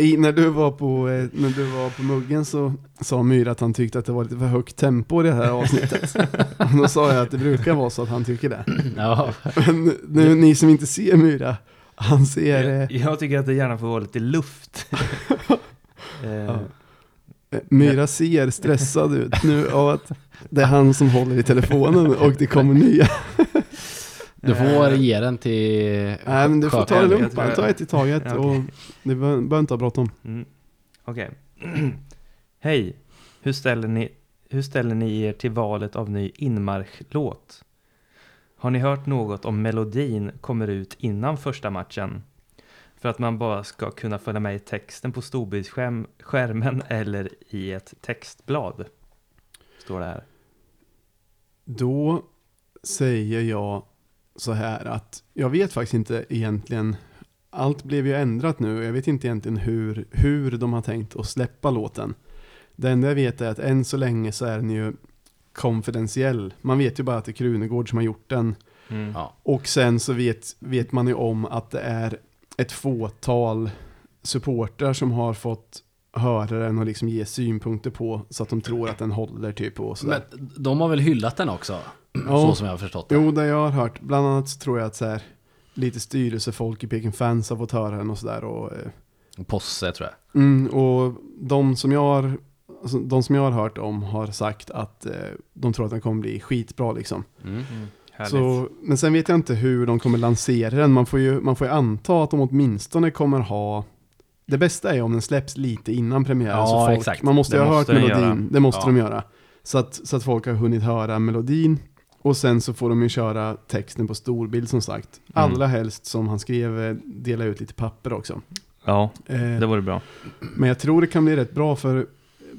i, när, du var på, eh, när du var på muggen så sa Myra att han tyckte att det var lite för högt tempo i det här avsnittet. Och då sa jag att det brukar vara så att han tycker det.
Ja,
Men nu, ni som inte ser Myra, han ser... eh,
Jag, jag tycker att det gärna får vara lite luft. eh,
Ja. Myra ser stressad ut nu av att det är han som håller i telefonen och det kommer nya.
Du får ge den till
Nej men du får ta det lugnt bara, ta ett i taget
Ja,
och
okej.
du behöver behöver inte ha bråttom.
Mm. Okej. Hej. Hur ställer, ni, hur ställer ni er till valet av ny inmarschlåt? Har ni hört något om melodin kommer ut innan första matchen? För att man bara ska kunna följa med i texten på storbildsskärmen eller i ett textblad. Står det här.
Då säger jag så här att jag vet faktiskt inte egentligen allt blev ju ändrat nu. Jag vet inte egentligen hur, hur de har tänkt att släppa låten. Det enda jag vet är att än så länge så är den ju konfidentiell. Man vet ju bara att det är Krunegård som har gjort den.
Mm.
Ja.
Och sen så vet, vet man ju om att det är ett fåtal supportrar som har fått höra den och liksom ge synpunkter på så att de tror att den håller typ och sådär.
Men de har väl hyllat den också?
Ja.
Så som jag har förstått det.
Jo, det jag har hört, bland annat så tror jag att så här, lite styrelsefolk i Peking Fans har fått höra den och sådär. Och, eh,
Posse tror jag.
mm, och de som jag har alltså, de som jag har hört om har sagt att eh, de tror att den kommer bli skitbra liksom.
Mm.
Mm.
Så, men sen vet jag inte hur de kommer lansera den. Man får, ju, man får ju anta att de åtminstone kommer ha det bästa är om den släpps lite innan premiären.
Ja,
så folk,
exakt.
Man måste
Det
ju ha hört melodin.
göra.
Det måste
Ja.
de göra. Så att, så att folk har hunnit höra melodin. Och sen så får de ju köra texten på storbild som sagt.
Mm.
Allra helst som han skrev, eh, dela ut lite papper också.
Ja,
Eh,
det vore bra.
men jag tror det kan bli rätt bra för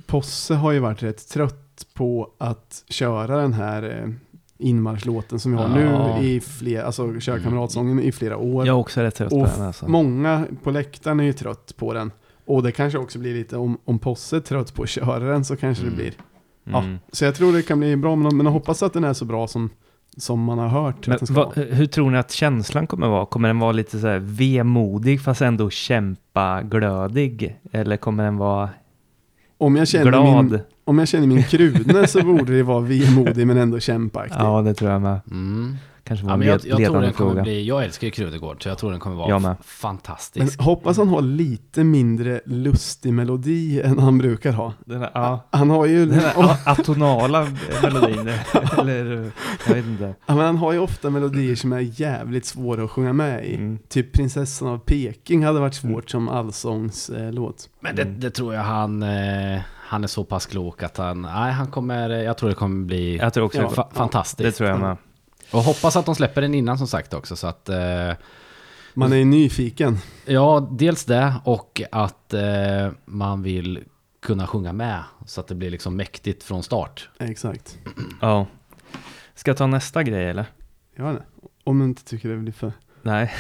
Posse har ju varit rätt trött på att köra den här eh, inmarschlåten som vi har
Ja.
nu i flera, alltså köra kamratsången i flera år.
Jag är också rätt trött på
och
den alltså.
många på läktaren är ju trött på den. Och det kanske också blir lite, om, om Posse är trött på att köra den så kanske
Mm.
det blir. Ja,
Mm.
så jag tror det kan bli bra, men, men jag hoppas att den är så bra som, som man har hört
Men
att den ska
vad-
vara.
hur tror ni att känslan kommer vara? Kommer den vara lite så här vemodig fast ändå kämpa glödig? Eller kommer den vara
Om jag känner
glad?
min, om jag känner min krune så borde det vara vemodig men ändå kämpaktig.
Ja, det tror jag med.
Mm.
Kanske var
Ja,
en
jag, jag tror
ledande
kommer
fråga.
bli, jag älskar ju Krunegård så jag tror den kommer vara
Jag med.
f-
Men
fantastisk.
hoppas han har lite mindre lustig melodi än han brukar ha.
Den här, ja,
Han har ju,
den här a- atonala melodin. eller, jag vet inte.
Ja, men han har ju ofta melodier som är jävligt svåra att sjunga med i.
Mm.
Typ Prinsessan av Peking hade varit svårt som allsångslåt.
Men det, det tror jag han, eh, han är så pass klok att han, nej han kommer, jag tror det kommer bli
Jag tror också
Ja.
det.
fa- fantastiskt.
Det tror jag med.
Och hoppas att de släpper den innan som sagt också så att eh,
Man är ju nyfiken.
Ja, dels det och att eh, man vill kunna sjunga med så att det blir liksom mäktigt från start.
Exakt.
Ja. Ska jag ta nästa grej eller?
Inte. Om du inte tycker det blir för...
Nej.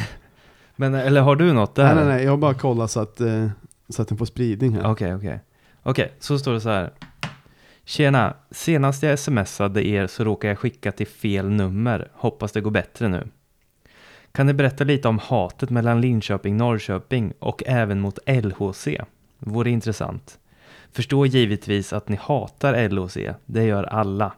Men eller har du något där?
Nej, nej, nej. Jag har bara kollat så att, eh, så att den får spridning här.
Okej, okej. Okej, så står det så här. Tjena, senast jag smsade er så råkade jag skicka till fel nummer. Hoppas det går bättre nu. Kan ni berätta lite om hatet mellan Linköping Norrköping och även mot LHC? Vore intressant. Förstår givetvis att ni hatar LHC, det gör alla.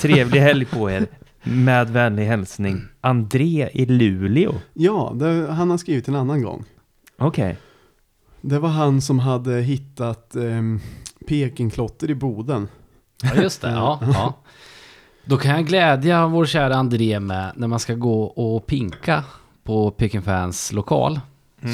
Trevlig helg på er. Med vänlig hälsning, André i Luleå.
Ja, det, han har skrivit en annan gång.
Okej.
Det var han som hade hittat eh, Pekingklotter i Boden.
Ja, just det. Ja, ja. Då kan jag glädja vår kära André med när man ska gå och pinka på Peking Fans lokal.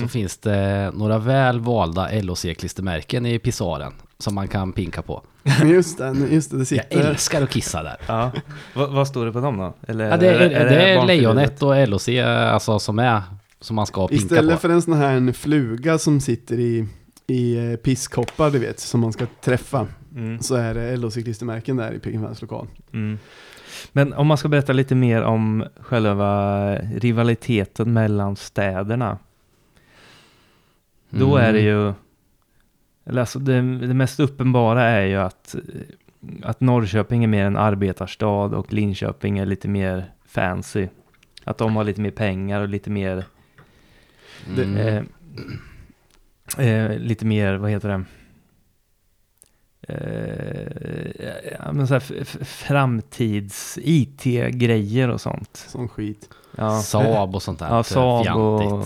Så finns det några väl valda LOC-klistermärken i pissoaren som man kan pinka på.
Just det, just det, det
Jag
sitter...
älskar att kissa där.
Ja. Va, vad står det på dem då? Eller,
Ja, det är, det är lejonet och LOC alltså, som är som man ska pinka
Istället
på.
för en sån här en fluga som sitter i, i eh, pisskoppar, du vet, som man ska träffa,
Mm.
så är det LO-cyklistermärken där i Peking Fans lokal.
Mm. Men om man ska berätta lite mer om själva rivaliteten mellan städerna. Då är det
Mm.
ju, eller alltså det, det mest uppenbara är ju att, att Norrköping är mer en arbetarstad och Linköping är lite mer fancy. Att de har lite mer pengar och lite mer,
Mm.
eh, eh, lite mer, vad heter det? Eh, ja, men så här, framtids IT-grejer och sånt.
Sån skit.
Ja,
Saab och sånt där.
ja Saab och...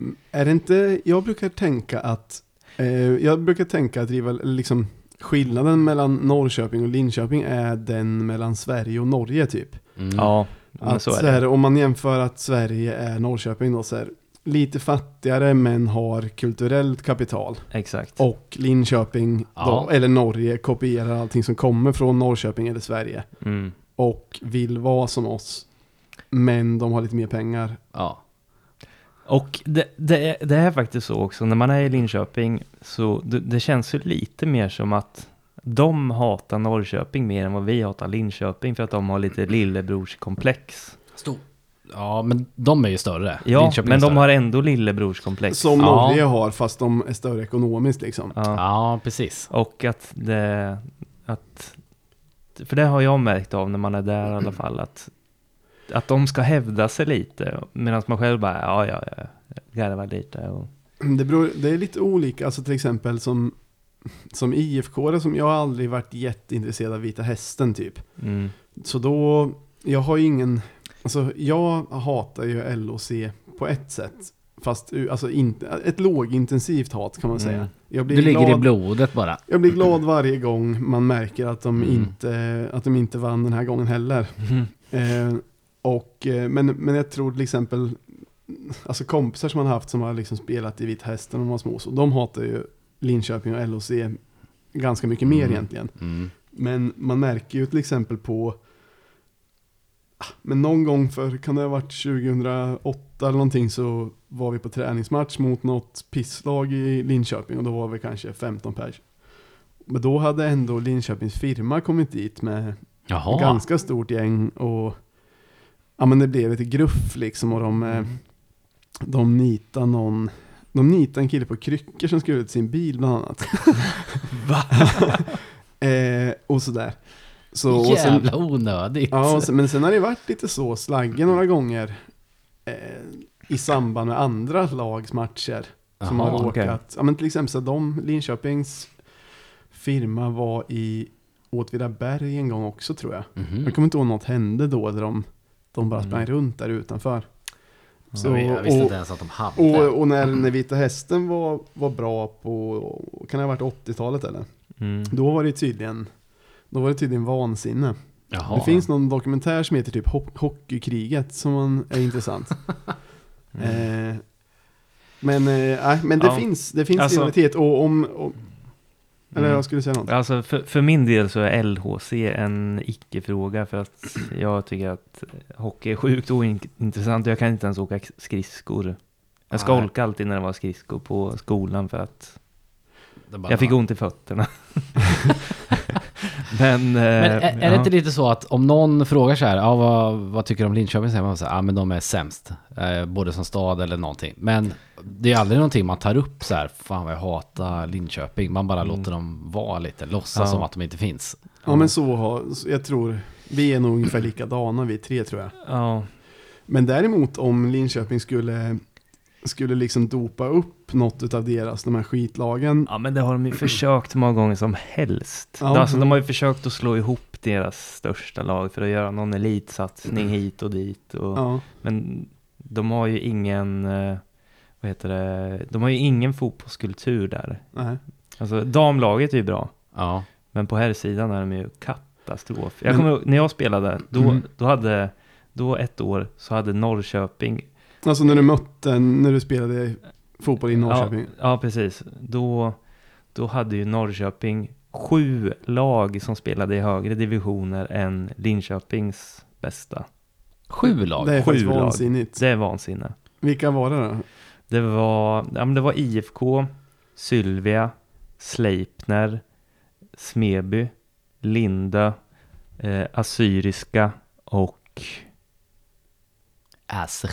Mm, Är det inte, jag brukar tänka att, eh, jag brukar tänka att rival, liksom, skillnaden mellan Norrköping och Linköping är den mellan Sverige och Norge typ.
Mm.
Ja, men
Att
så
så
är det.
här, om man jämför att Sverige är Norrköping då så här, lite fattigare men har kulturellt kapital.
Exakt.
Och Linköping,
Ja.
då, eller Norge, kopierar allting som kommer från Norrköping eller Sverige.
Mm.
Och vill vara som oss. Men de har lite mer pengar.
Ja.
Och det, det, är, det är faktiskt så också, när man är i Linköping så det, det känns ju lite mer som att de hatar Norrköping mer än vad vi hatar Linköping för att de har lite lillebrorskomplex.
Stor. Ja, men de är ju större.
Ja,
Linköping
men de
större.
har ändå lillebrorskomplex.
Som
Ja.
Norge har fast de är större ekonomiskt liksom.
Ja.
Ja, precis.
Och att det, att, för det har jag märkt av när man är där i alla fall, att, att de ska hävda sig lite, medan man själv bara, ja, ja, ja, garvar lite och,
Det, beror, det är lite olika, alltså till exempel som, som IFK, som jag har aldrig varit jätteintresserad av Vita Hästen typ.
mm,
Så då, jag har ju ingen, alltså jag hatar ju LOC på ett sätt. Fast alltså inte, ett lågintensivt hat kan man säga.
Mm.
Jag blir
Du ligger i
glad,
blodet bara.
Jag blir glad varje gång man märker att de,
Mm.
inte, att de inte vann den här gången heller. Eh, och, eh, men, men jag tror till exempel, alltså kompisar som man har haft som har liksom spelat i Vita Hästen när de var små, så de hatar ju Linköping och LOC ganska mycket mer
Mm.
egentligen.
Mm.
Men man märker ju till exempel på, men någon gång för, kan det ha varit 2008 eller någonting så var vi på träningsmatch mot något pisslag i Linköping och då var vi kanske 15 pers. Men då hade ändå Linköpings firma kommit dit med
Jaha.
ganska stort gäng och ja men det blev lite gruff liksom och de, eh,
Mm.
de nitade någon, de nitade en kille på kryckor som skulle ut sin bil bland annat.
Va?
eh, och sådär. Så, och sen,
Jävla onödigt.
ja, sen, men sen har det varit lite så slagge några gånger eh, i samband med andra lags matcher. Som
Jaha,
har råkat,
okej.
ja men till exempel så de, Linköpings firma var i Åtvidaberg en gång också tror jag.
Mhm.
Jag kommer inte ihåg något hände då där de, de bara
Mm.
sprang runt där utanför. Så,
jag visste
och,
inte ens att de hade.
och, och när, när Vita Hästen var, var bra på, kan det ha varit 80-talet eller?
Mm.
Då var det tydligen, då var det tydligen vansinne.
Jaha.
Det finns någon dokumentär som heter typ Ho- Hockeykriget som man- är intressant.
Mm.
Eh, men eh, nej, men det
Ja.
finns, det finns
Alltså-
rivalitet och om, om Eller
Mm.
jag skulle säga något.
Alltså för, för min del så är LHC en icke-fråga för att jag tycker att hockey är sjukt ointressant. Jag kan inte ens åka skridskor. Jag
Nej.
skolkade alltid när det var skridskor på skolan för att jag fick ont i fötterna. Men,
Men är, är det inte lite så att om någon frågar så här, ja, vad, vad tycker du om Linköping? Så säger man så här, ja men de är sämst. Eh, både som stad eller någonting. Men det är aldrig någonting man tar upp så här, fan vad jag hatar Linköping. Man bara
Mm.
låter dem vara lite, låtsas
Ja.
som att de inte finns.
Ja men så har, jag tror, vi är nog ungefär likadana vi tre tror jag.
Ja,
Men däremot om Linköping skulle, skulle liksom dopa upp något av deras, de här skitlagen.
ja, men det har de ju försökt många gånger som helst.
Ja.
Alltså, de har ju försökt att slå ihop deras största lag för att göra någon elitsatsning hit och dit. Och,
Ja,
Men de har ju ingen, eh, vad heter det, de har ju ingen fotbollskultur där.
nej.
Alltså damlaget är ju bra,
Ja.
men på här sidan är de ju katastrof. Jag
Men-
kommer när jag spelade, då,
Mm.
då hade, då ett år så hade Norrköping,
Alltså när du mötte, när du spelade fotboll i Norrköping.
Ja, ja precis. Då, då hade ju Norrköping sju lag som spelade i högre divisioner än Linköpings bästa.
Sju lag.
Det är
Sju lag.
vansinnigt.
Det är vansinne.
Vilka var det då?
Det var, ja, men det var IFK, Sylvia, Sleipner, Smeby, Lindö, eh, Assyriska och
Äsch.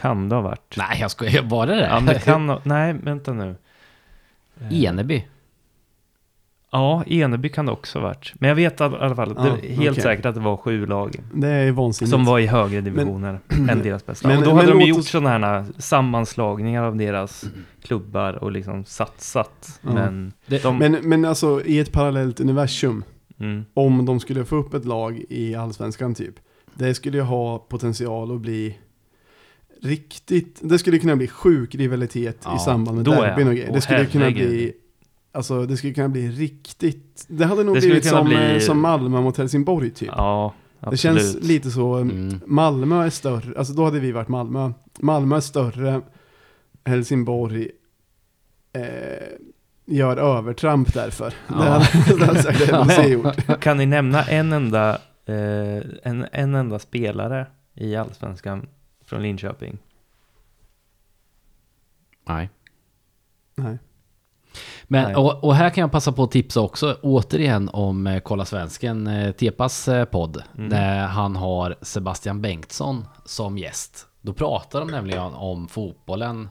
Kan det ha varit?
Nej jag skojar, var det det?
Ja, men det kan ha, nej, vänta nu. Eh,
Eneby.
Ja, Eneby kan det också ha varit. Men jag vet i alla fall,
Ja,
det, helt
okej.
säkert att det var sju lag
Det är vansinnigt.
som var i högre divisioner än deras bästa.
men-
och då
men
hade de
låt
gjort
oss-
sådana här sammanslagningar av deras klubbar och liksom satsat.
Ja.
Men
Det-
de...
Men, men alltså i ett parallellt universum,
mm,
om de skulle få upp ett lag i allsvenskan typ, det skulle ju ha potential att bli riktigt, det skulle kunna bli sjuk rivalitet
Ja,
i samband med derbyn och grejer. Det skulle kunna bli, alltså det skulle kunna bli riktigt, det hade nog
Det skulle
blivit
kunna
som,
bli-
eh, som Malmö mot Helsingborg typ.
ja,
det
absolut.
känns lite så,
Mm.
Malmö är större, alltså då hade vi varit Malmö. Malmö är större, Helsingborg eh, gör övertramp därför.
Ja.
Det hade, det hade säkert LHC gjort.
Kan ni nämna en enda, eh, en, en enda spelare i Allsvenskan från Linköping?
Nej.
Nej.
Men, och, och här kan jag passa på att tipsa också återigen om eh, Kolla Svensken, eh, Tepas eh, podd.
Mm.
Där han har Sebastian Bengtsson som gäst. Då pratar de nämligen om fotbollen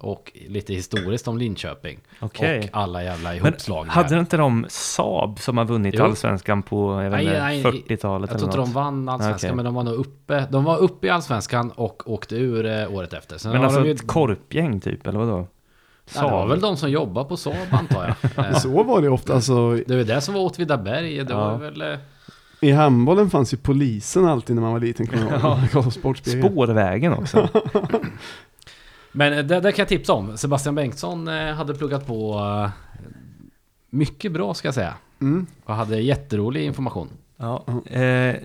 och lite historiskt om Linköping.
Okej.
Och alla jävla
Men
ihopslagningar.
hade inte de Saab som har vunnit
Jo.
Allsvenskan på jag vet
Nej,
inte,
nej,
40-talet
Jag tror inte de vann allsvenskan,
Okej.
men de var nog uppe. De var uppe i allsvenskan och åkte ur eh, året efter. Sen
Men alltså
de ju,
ett korpgäng typ, eller vadå?
ja, det var väl de som jobbar på Saab antar jag. Eh,
Så var det ofta, alltså
Det var det som var Åtvidaberg. Det
Ja.
var väl... eh,
i handbollen fanns ju polisen alltid när man var liten, kommer jag ihåg.
Spårvägen också.
Men eh, det, det kan jag tipsa om. Sebastian Bengtsson eh, hade pluggat på eh, mycket bra ska jag säga.
Mm.
Och hade jätterolig information.
ja. eh,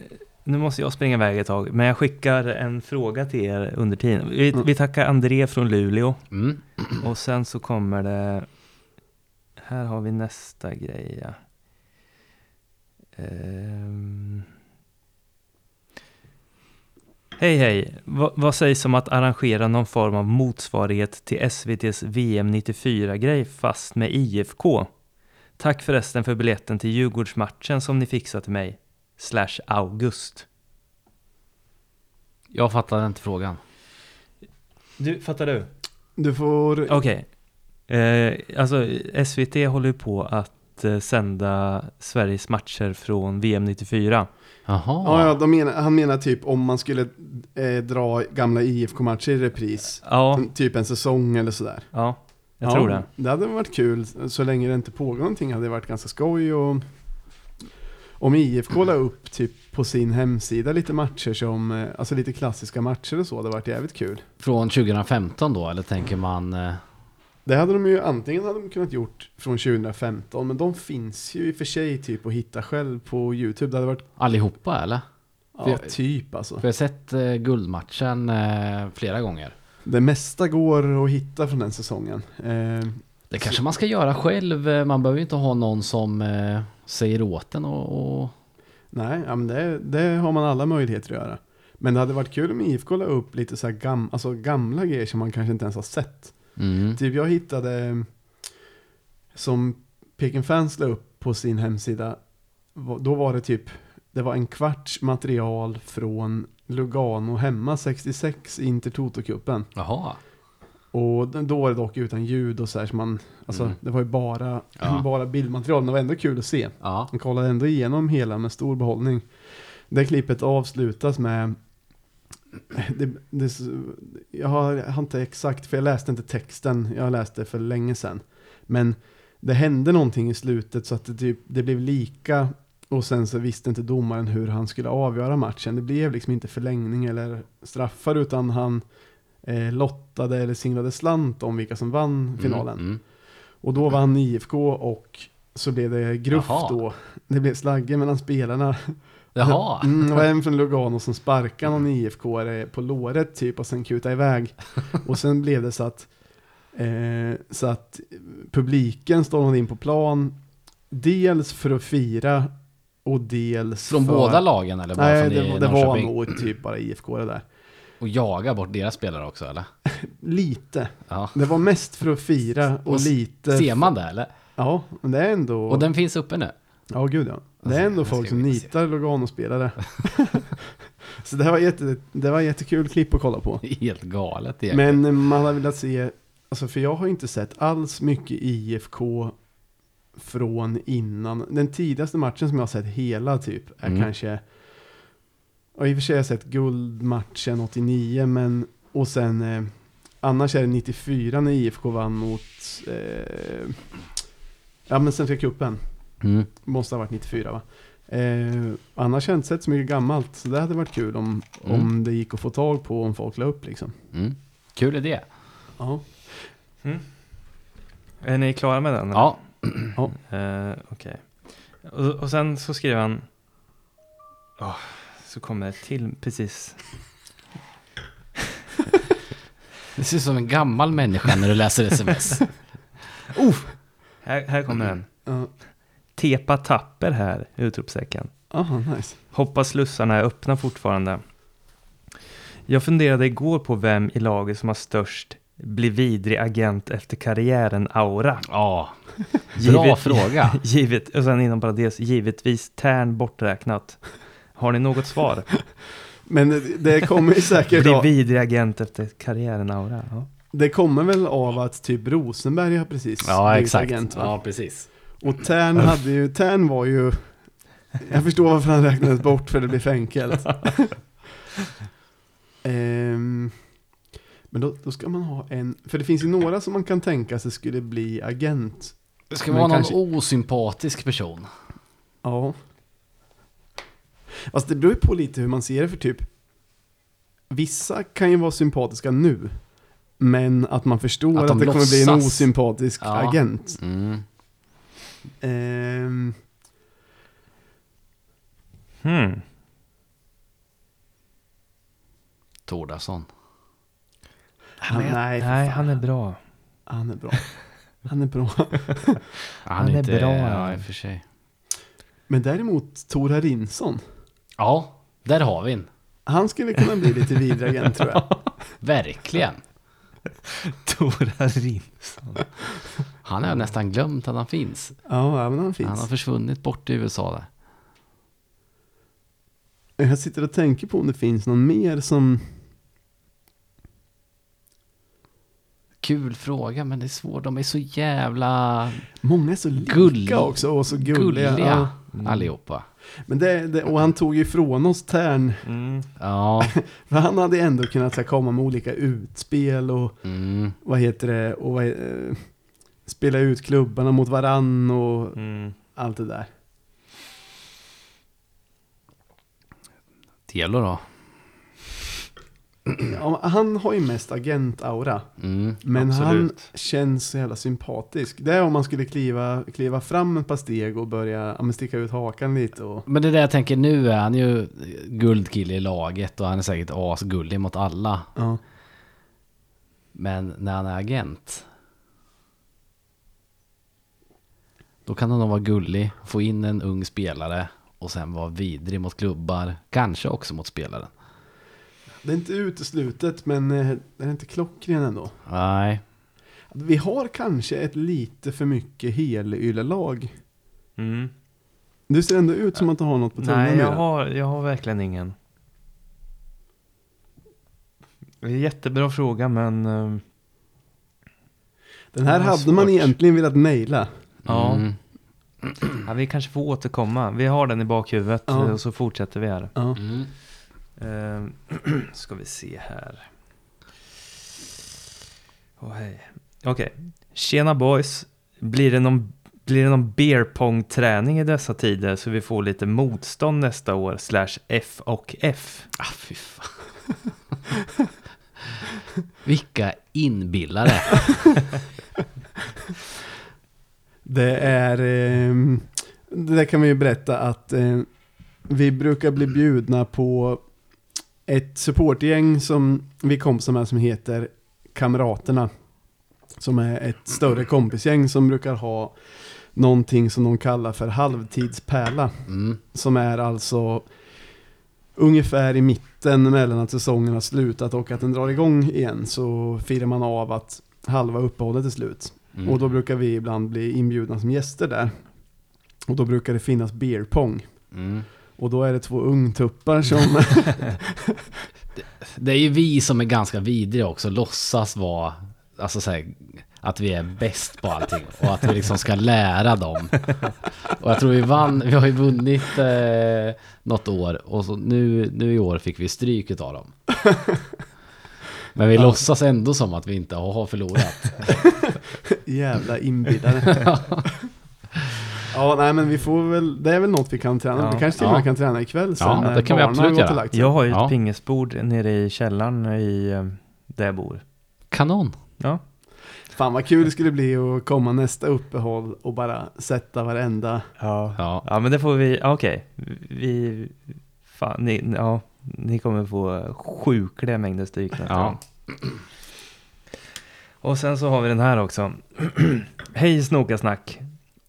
nu måste jag springa iväg ett tag, men jag skickar en fråga till er under tiden. Vi, vi tackar André från Luleå
Mm.
och sen så kommer det... Här har vi nästa grej. Ja. Ehm. Hej hej! Va, vad sägs om att arrangera någon form av motsvarighet till SVTs VM 94-grej fast med IFK? Tack förresten för biljetten till Djurgårdsmatchen som ni fixade till mig. Slash August.
Jag fattade inte frågan.
Du, fattar du?
Du får,
Okej. Eh, alltså SVT håller ju på att eh, sända Sveriges matcher från VM 94.
Jaha.
ja, ja, de menar, han menar typ om man skulle eh, dra gamla IFK-matcher i repris,
Ja,
typ en säsong eller sådär.
ja jag
ja,
tror det.
Det hade varit kul, så länge det inte pågår någonting hade det varit ganska skoj och om IFK la upp typ på sin hemsida lite matcher som, eh, alltså lite klassiska matcher och så, det hade varit jävligt kul.
Från 2015 då, eller tänker man... eh,
Det hade de ju, antingen hade de kunnat gjort från 2015, men de finns ju i och för sig typ att hitta själv på YouTube. Det hade varit,
Allihopa eller?
ja typ alltså.
För jag har sett eh, guldmatchen eh, flera gånger.
Det mesta går att hitta från den säsongen. Eh,
Det kanske man ska göra själv. Man behöver ju inte ha någon som eh, säger åt en och, och...
Nej, ja, men det, det har man alla möjligheter att göra. Men det hade varit kul om IFK la upp lite så gam, alltså gamla grejer som man kanske inte ens har sett.
Mm.
Typ jag hittade, som Peking Fans la upp på sin hemsida, då var det typ, det var en kvarts material från Lugano hemma 66 i Intertoto-cupen.
Jaha.
Och då var det dock utan ljud och så här, så man, alltså
Mm.
det var ju bara,
Ja.
bara bildmaterial, men det var ändå kul att se.
Ja.
Man kollade ändå igenom hela med stor behållning. Det klippet avslutas med det, det, jag, har, inte exakt, för jag läste inte texten, jag läste för länge sedan. Men det hände någonting i slutet så att det, typ, det blev lika och sen så visste inte domaren hur han skulle avgöra matchen. Det blev liksom inte förlängning eller straffar utan han eh, lottade eller singlade slant om vilka som vann finalen.
Mm. Mm.
Och då vann IFK och så blev det gruff
Jaha.
då. Det blev slagge mellan spelarna.
Jaha.
Mm, det var en från Lugano som sparkade någon IFK på låret typ och sen kutade iväg. Och sen blev det så att, eh, så att publiken stormade in på plan. Dels för att fira och dels
Från
för...
båda lagen eller bara
Nej, det, var- det var nog typ bara IFK det där.
Och jaga bort deras spelare också eller?
Lite.
Ja.
Det var mest för att fira och,
Och
lite...
Ser man det eller?
Ja, men det är ändå...
Och den finns uppe nu?
Ja, gud ja. Det
Alltså,
är ändå
jag ska
folk som nitar Lugano-spelare. så det var, jätte, det var jättekul klipp att kolla på.
Helt galet egentligen.
Men man har velat se, alltså för jag har inte sett alls mycket IFK från innan. Den tidigaste matchen som jag har sett hela typ är
Mm.
kanske, och i och för sig har jag sett guldmatchen 89, men och sen eh, annars är det 94 när IFK vann mot, eh, ja men Svenska cupen.
Mm.
Måste ha varit 94 va? Eh, annars har jag inte sett så mycket gammalt, så det hade varit kul om,
Mm.
om det gick att få tag på om folk la upp liksom.
Mm. Kul idé.
Ja.
Är ni klara med den?
Ja.
Eh, Okej. Och, och sen så skriver han... Åh, så kommer det till precis.
Det ser ut som en gammal människa när du läser sms.
Här, här kommer den.
Ja.
Tepa tapper här, utropstecken.
Aha, nice.
Hoppas slussarna är öppna fortfarande. Jag funderade igår på vem i laget som har störst bli vidrig agent efter karriären aura.
Ja. Bra
Givet-
fråga.
Givet, och sen inom parentes, givetvis Tern borträknat. Har ni något svar?
Men det, kommer ju säkert
Bli vidrig agent efter karriären aura. Ja.
Det kommer väl av att typ Rosenberg har precis
Ja,
blivit
exakt.
agent va?
Ja, precis.
Och Tern hade ju, Tern var ju, jag förstår varför han räknades bort för det blir för enkelt. Ehm, men då, då ska man ha en, för det finns ju några som man kan tänka sig skulle bli agent.
Det ska vara någon
kanske-
osympatisk person.
Ja. Fast det beror ju på lite hur man ser det för typ, vissa kan ju vara sympatiska nu. Men att man förstår
Att
att,
de
det kommer bli en
låtsas.
osympatisk
Ja.
agent.
Mm.
Ehm,
Hmm.
Tordarsson.
han, nej,
Nej, han är bra.
Han är bra. Han är bra.
Han,
är
inte,
bra,
Ja,
han.
i och för sig.
Men däremot Tor Harinsson.
Ja, där har vi en.
Han skulle kunna bli lite vidrig agent tror jag.
Verkligen.
Tora Rinsson.
Han har nästan glömt att han finns.
Ja, men han finns.
Han har försvunnit bort i USA där.
Jag sitter och tänker på om det finns någon mer som...
Kul fråga, men det är svårt. De är så jävla
Många är så lika
Gull-
också och så gulliga.
gulliga,
Ja.
allihopa.
Men det, det, och han tog ju ifrån oss Tern.
Mm.
Ja,
För han hade ändå kunnat så här, komma med olika utspel och
mm.
vad heter det? Och vad, eh, spela ut klubbarna mot varann och
Mm.
allt det där.
Telo då?
Han har ju mest agentaura.
Mm.
Men han
Absolut.
känns så jävla sympatisk. Det är om man skulle kliva, kliva fram ett par steg och börja ja, sticka ut hakan lite. Och,
Men det är det jag tänker, nu är han ju guldkille i laget och han är säkert asgullig mot alla.
ja.
Men när han är agent, Då kan han nog vara gullig, få in en ung spelare och sen vara vidrig mot klubbar, kanske också mot spelaren.
Det är inte uteslutet, men eh, det är inte klockren ändå.
Nej,
Vi har kanske ett lite för mycket helylle-lag.
Mm.
Du ser ändå ut som att du har något på tungan
Nej, jag har, jag har verkligen ingen. Det är en jättebra fråga, men... eh,
Den här hade man
svårt.
egentligen velat naila.
Ja.
Mm.
Ja, vi kanske får återkomma. Vi har den i bakhuvudet
Ja.
och så fortsätter vi här.
Ja.
Mm.
Uh, ska vi se här. Åh hej. Okej. Tjena boys. Blir det någon, blir det någon beer pong träning i dessa tider så vi får lite motstånd nästa år? Slash F och F.
Ah, fy fan. Vilka inbillare.
Det är, ehm, det där kan vi ju berätta att eh, vi brukar bli bjudna på ett supportgäng som vi kompisar med som heter Kamraterna. Som är ett större kompisgäng som brukar ha någonting som de kallar för halvtidspärla.
Mm.
Som är alltså ungefär i mitten mellan att säsongen har slutat och att den drar igång igen. Så firar man av att halva uppehållet är slut.
Mm.
Och då brukar vi ibland bli inbjudna som gäster där. Och då brukar det finnas beer pong.
Mm.
Och då är det två ungtuppar som...
Det är ju vi som är ganska vidriga också, låtsas vara, alltså så här, att vi är bäst på allting och att vi liksom ska lära dem. Och jag tror vi vann, vi har ju vunnit eh, något år och så nu, nu i år fick vi stryk av dem. Men vi
Ja.
låtsas ändå som att vi inte har förlorat.
Jävla inbillare. ja, nej men vi får väl, det är väl något vi kan träna.
Ja.
Vi kanske till och med kan träna ikväll sen
Ja, det kan vi absolut göra.
Jag har ju ett
Ja.
pingisbord nere i källaren i eh, där jag bor.
Kanon.
Ja.
Fan vad kul det skulle bli att komma nästa uppehåll och bara sätta varenda...
Ja.
Ja.
Ja men det får vi, okej. Vi, fan, ni, ja, ni kommer få sjukliga mängder stryk nästa
Ja.
gång. Och sen så har vi den här också. Hej Snokasnack.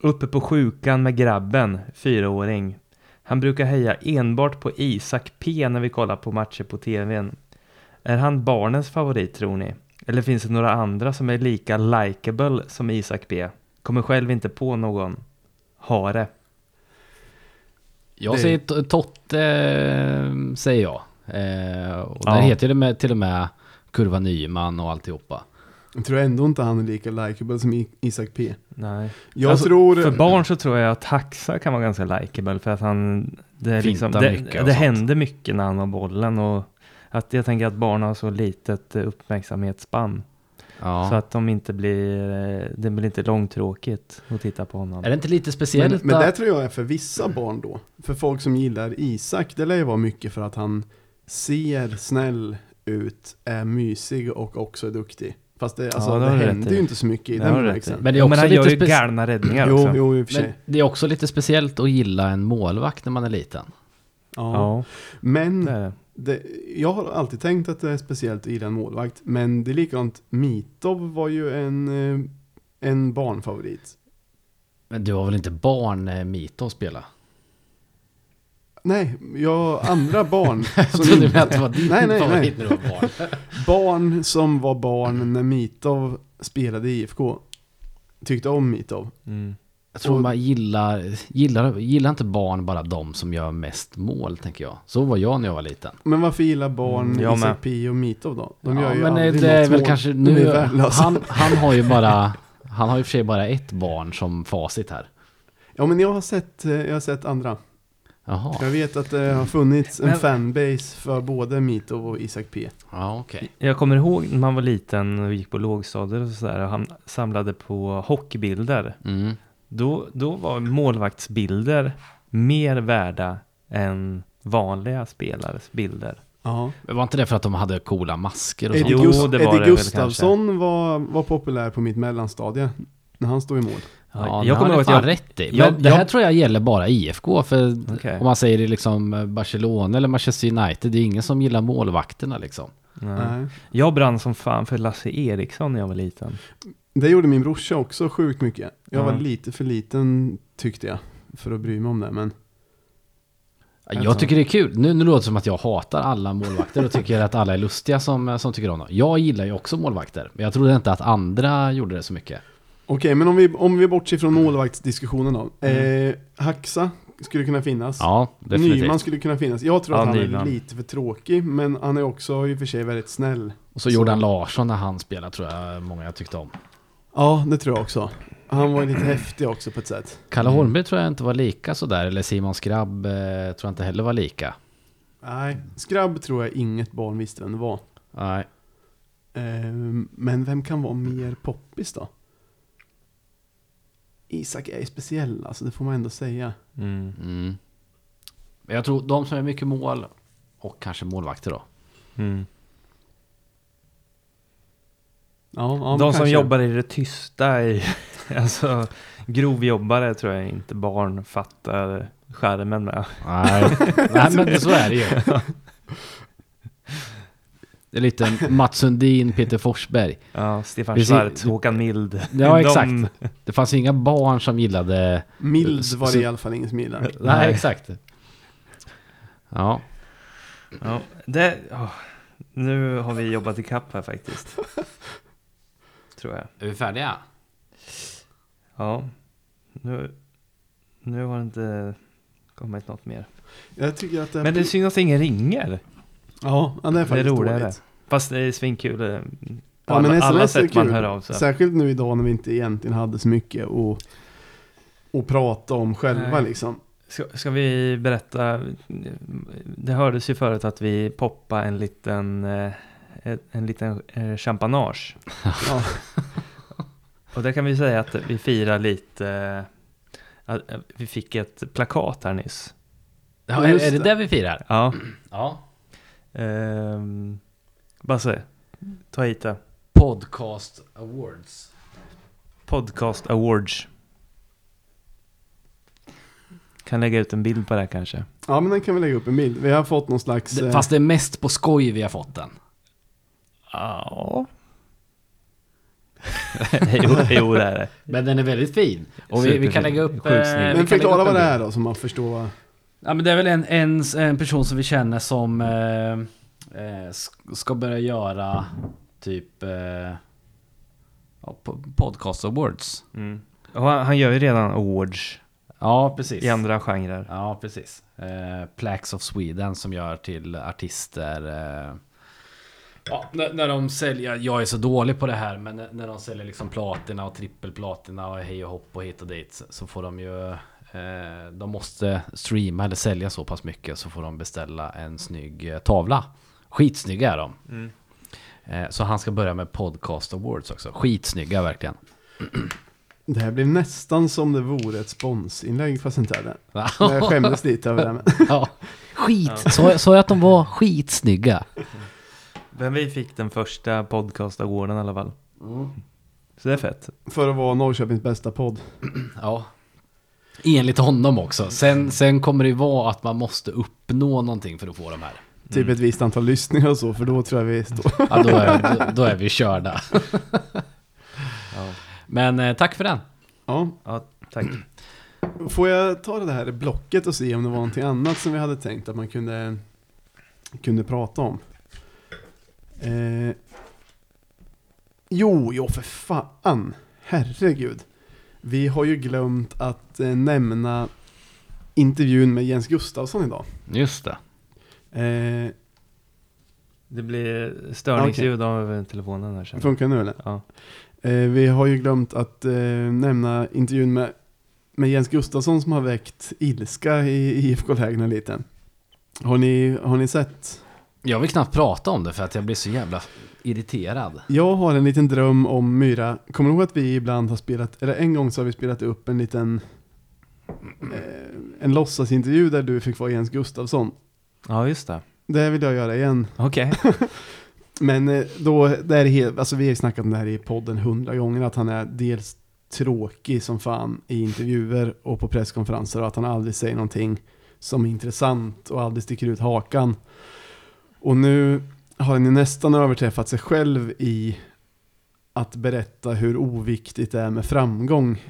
Uppe på sjukan med grabben, fyraåring. Han brukar heja enbart på Isak P när vi kollar på matcher på tvn. Är han barnens favorit tror ni? Eller finns det några andra som är lika likable som Isak P? Kommer själv inte på någon. Hare.
Jag
Det-
säger to- Totte, eh, säger jag. Eh, och där
Ja.
heter det med, till och med Kurva Nyman och alltihopa.
Jag tror ändå inte han är lika likeable som Isak P.
Nej.
Jag
Alltså,
tror...
För barn så tror jag att Haxa kan vara ganska likeable för att han, det, är liksom, det,
mycket
det händer mycket när han har bollen och att jag tänker att barn har så litet eh, uppmärksamhetsspann
Ja.
så att de inte blir, eh, det blir inte långtråkigt att titta på honom.
Är det inte lite
Men,
speciellt?
men
att-
det tror jag är för vissa barn då. För folk som gillar Isak, det lär ju vara mycket för att han ser snäll ut, är mysig och också är duktig. Fast det, alltså,
Ja, det
det händer ju inte så mycket i
Det
den bemärkelsen.
Men det är också
men han
lite
gör ju galna räddningar
Jo,
också.
jo, i och för sig.
Men det är också lite speciellt att gilla en målvakt när man är liten.
Ja.
Ja,
Men
det
jag har alltid tänkt att det är speciellt i en målvakt. Men det är likadant, Mitov var ju en, eh, en barnfavorit.
Men du var väl inte barn när Mito spela?
Nej, jag andra barn.
Jag
som
trodde
inte-
med att det var din
Nej, nej,
favorit
nej.
när du var barn.
Barn som var barn när Mitov spelade i IFK. Tyckte om Mitov.
Mm.
Jag tror man gillar, gillar, gillar inte barn bara de som gör mest mål, tänker jag. Så var jag när jag var liten.
Men varför gillar barn
Mm, jag
Isak
med.
P och Mitov då? De
ja,
gör ju
men det,
aldrig
det är väl
mål.
kanske nu, han, han har ju bara, han har ju för sig bara ett barn som facit här.
Ja men jag har sett, eh, jag har sett andra.
Jaha,
Jag vet att det har funnits en
Men-
fanbase för både Mitov och Isak P.
ja okej.
Jag kommer ihåg när man var liten och gick på lågstadiet och sådär han samlade på hockeybilder.
Mm.
Då, då var målvaktsbilder mer värda än vanliga spelares bilder.
Ja.
Var inte det för att de hade coola masker och
Eddie,
sånt?
Jo,
Gust-
det var
Eddie
det väl
Gustafsson var, var populär på mitt mellanstadie. När han stod i mål.
Ja,
jag kommer ihåg att jag...
rätt i. Men
jag-
det här
jag-
tror jag gäller bara IFK. För
Okej.
om man säger det liksom Barcelona eller Manchester United, det är ingen som gillar målvakterna liksom.
Nej.
Nej.
Jag brann som fan för Lasse Eriksson när jag var liten.
Det gjorde min brorsa också sjukt mycket. Jag var
Ja.
lite för liten tyckte jag. För att bry mig om det. Men
Ja, Jag tycker det är kul. Nu, nu låter det som att jag hatar alla målvakter och tycker att alla är lustiga som, som tycker om dem. Jag gillar ju också målvakter, men jag trodde inte att andra gjorde det så mycket.
Okej, men om vi, om vi bortser från målvaktsdiskussionen då. Eh, Haxa skulle kunna finnas.
Mm. Ja, definitivt.
Nyman skulle kunna finnas. Jag tror
Ja,
att han
Nyman.
är lite för tråkig. Men han är också i och för sig väldigt snäll.
Och så Jordan Larsson när han spelar tror jag många tyckte om.
Ja, det tror jag också. Han var lite häftig också på ett sätt.
Kalle Holmberg tror jag inte var lika sådär, eller Simon Skrabb eh, tror jag inte heller var lika.
Nej, Skrabb tror jag inget barn visste vem det var.
Nej.
Eh, men vem kan vara mer poppis då? Isak är ju speciell, alltså det får man ändå säga.
Mm.
Mm. Men jag tror de som är mycket mål och kanske målvakter då.
Mm.
Ja, ja,
De som
kanske.
jobbar i det tysta, i, alltså grovjobbare tror jag inte barn fattar skärmen med.
Nej, Nej men så är det ju. Det är lite Mats Sundin, Peter Forsberg.
Ja, Stefan
Precis.
Schwarz, Håkan Mild.
Ja, exakt. Det fanns inga barn som gillade...
Mild var det i alla fall ingen som gillade.
Nej, exakt. Ja.
Ja, det, åh, nu har vi jobbat i kapp här faktiskt. Tror jag.
Är vi färdiga?
Ja, nu, nu har det inte kommit något mer.
Jag tycker att det,
Men det är synd att ingen ringer.
Ja, det är
Det är
faktiskt
roligare. Fast det är svinkul. På
Ja, men
alla, alla
SMS är
sätt man
kul.
hör av sig.
Särskilt nu idag när vi inte egentligen hade så mycket att, att prata om själva
Nej.
liksom.
Ska, ska vi berätta? Det hördes ju förut att vi poppade en liten, eh, en, en liten eh, champanage.
Ja.
Och där kan vi säga att vi firar lite, eh, vi fick ett plakat här nyss.
Ja, är, är det
det.
där vi firar?
Ja.
Ja.
Ehm, Basse, ta hit det.
Podcast Awards.
Podcast Awards. Kan lägga ut en bild på det här kanske.
ja, men den kan vi lägga upp en bild. Vi har fått någon slags...
Det,
eh,
fast det är mest på skoj vi har fått den.
Ja. jo, jo, det är det.
Men den är väldigt fin. Och vi, vi kan lägga upp... Eh,
men förklara vad det är då, så man förstår.
Ja men det är väl en, en, en person som vi känner som eh, eh, sk- ska börja göra typ eh, podcast awards.
Mm. Han, han gör ju redan awards
Ja precis.
i andra genrer.
Ja precis. Eh, Plaques of Sweden som gör till artister. Eh, ja, när, när de säljer, jag är så dålig på det här men när, när de säljer liksom platina och trippelplatina och hej och hopp och hit och dit så- så får de ju De måste streama eller sälja så pass mycket så får de beställa en snygg eh, tavla. Skitsnygga är de.
Mm.
Eh, så han ska börja med podcast awards också. Skitsnygga verkligen.
Det här blev nästan som det vore ett sponsinlägg, fast inte är det. Men jag skämdes lite över det. Men.
ja. Skit! Så, så att de var skitsnygga.
Men vi fick den första podcast awarden i alla fall. Så det är fett.
För att vara Norrköpings bästa podd.
Ja. Enligt honom också. Sen, sen kommer det ju vara att man måste uppnå någonting för att få de här.
Typ ett visst antal lyssningar och så, för då tror jag vi står...
Ja, då är, då, då är vi körda.
Ja,
Men eh, tack för den.
Ja.
ja tack.
Får jag ta det här blocket och se om det var någonting annat som vi hade tänkt att man kunde, kunde prata om? Eh, jo, jo för fan. Herregud. Vi har ju glömt att eh, nämna intervjun med Jens Gustafsson idag.
Just det.
Eh,
Det blir störningsljud av telefonen här sen.
funkar nu eller?
Ja.
Eh, vi har ju glömt att eh, nämna intervjun med, med Jens Gustafsson som har väckt ilska i IFK-lägena lite. Har ni, har ni sett?
Jag vill knappt prata om det för att jag blir så jävla irriterad.
Jag har en liten dröm om Myra. Kommer du ihåg att vi ibland har spelat, eller en gång så har vi spelat upp en liten eh, en låtsasintervju där du fick vara Jens Gustafsson.
ja, just det.
Det vill jag göra igen.
Okej.
Men eh, då, det är helt, alltså vi har ju snackat om det här i podden hundra gånger, att han är dels tråkig som fan i intervjuer och på presskonferenser och att han aldrig säger någonting som är intressant och aldrig sticker ut hakan. Och nu har ju nästan överträffat sig själv i att berätta hur oviktigt det är med framgång.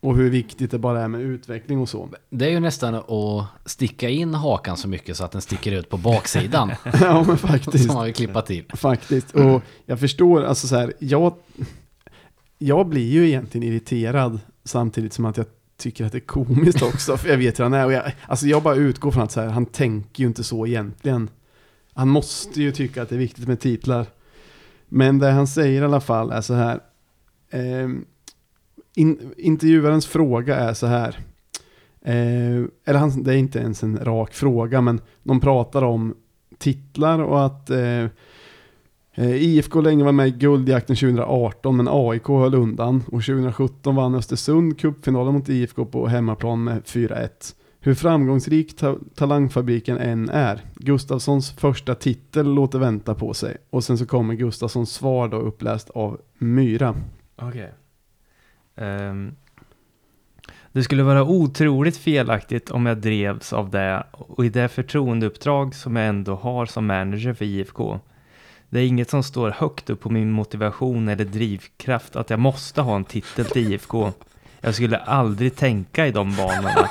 Och hur viktigt det bara är med utveckling och så.
Det är ju nästan att sticka in hakan så mycket så att den sticker ut på baksidan.
ja men faktiskt.
som man vill klippa till.
Faktiskt. Och jag förstår, alltså så här, jag, jag blir ju egentligen irriterad samtidigt som att jag tycker att det är komiskt också. För jag vet hur han är. Och jag, alltså jag bara utgår från att så här, han tänker ju inte så egentligen. Han måste ju tycka att det är viktigt med titlar. Men det han säger i alla fall är så här. Eh, in, intervjuarens fråga är så här. Eh, eller han, det är inte ens en rak fråga, men de pratar om titlar och att eh, eh, IFK länge var med i guldjakten 2018 men AIK höll undan och 2017 vann Östersund cupfinalen mot IFK på hemmaplan med 4-1. Hur framgångsrik ta talangfabriken än är, Gustafssons första titel låter vänta på sig och sen så kommer Gustafssons svar då uppläst av Myra.
Okej. Ehm, det skulle vara otroligt felaktigt om jag drevs av det och i det förtroendeuppdrag som jag ändå har som manager för IFK. Det är inget som står högt upp på min motivation eller drivkraft att jag måste ha en titel till IFK. Jag skulle aldrig tänka i de banorna.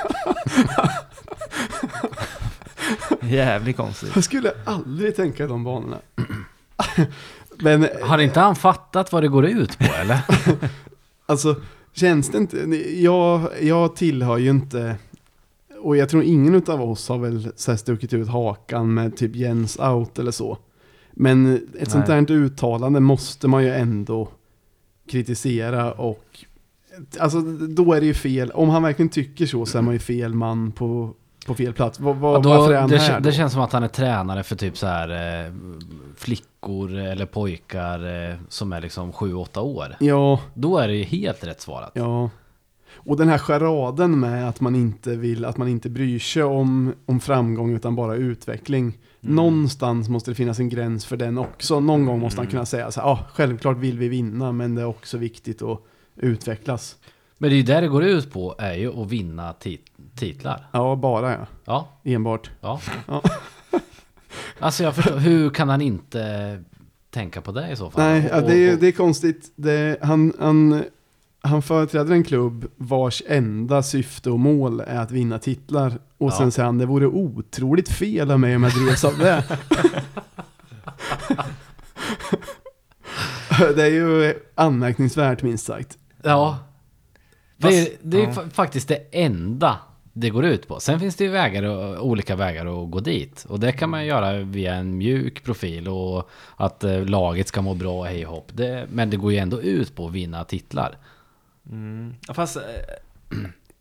Jävligt konstigt.
Jag skulle aldrig tänka i de banorna. men
Har inte han fattat vad det går ut på eller?
Alltså, känns det inte... Jag, jag tillhör ju inte... Och jag tror ingen av oss har väl så stuckit ut hakan med typ Jens out eller så. Men ett sånt där uttalande måste man ju ändå kritisera och... Alltså då är det ju fel. Om han verkligen tycker så så är man ju fel man på, på fel plats. Var, var,
Ja, då,
varför är han
det,
här då?
det känns som att han är tränare för typ så här eh, flickor eller pojkar eh, som är liksom 7-8 år.
Ja,
Då är det ju helt rätt svarat.
Ja. Och den här charaden med att man inte vill, att man inte bryr sig om, om framgång utan bara utveckling.
Mm.
Någonstans måste det finnas en gräns för den också. Någon gång måste
Mm.
han kunna säga så här, ja, självklart vill vi vinna, men det är också viktigt att utvecklas.
Men det är ju där det går ut på är ju att vinna tit- titlar.
Ja, bara ja.
Ja,
Enbart.
ja.
Ja.
Alltså jag förstår, hur kan han inte tänka på det i så fall?
Nej, ja,
Och-
det, är,
och-
det är konstigt. Det, han, han, han företräder en klubb vars enda syfte och mål är att vinna titlar. Och
Ja.
sen säger han, det vore otroligt fel av mig om jag drevs av det. det är ju anmärkningsvärt minst sagt.
Ja. Det är, det är
ja.
fa- faktiskt det enda det går ut på. Sen finns det ju vägar, och- olika vägar att gå dit. Och det kan man göra via en mjuk profil och att eh, laget ska må bra, hej och hopp. Det, men det går ju ändå ut på att vinna titlar.
Mm. Fast eh,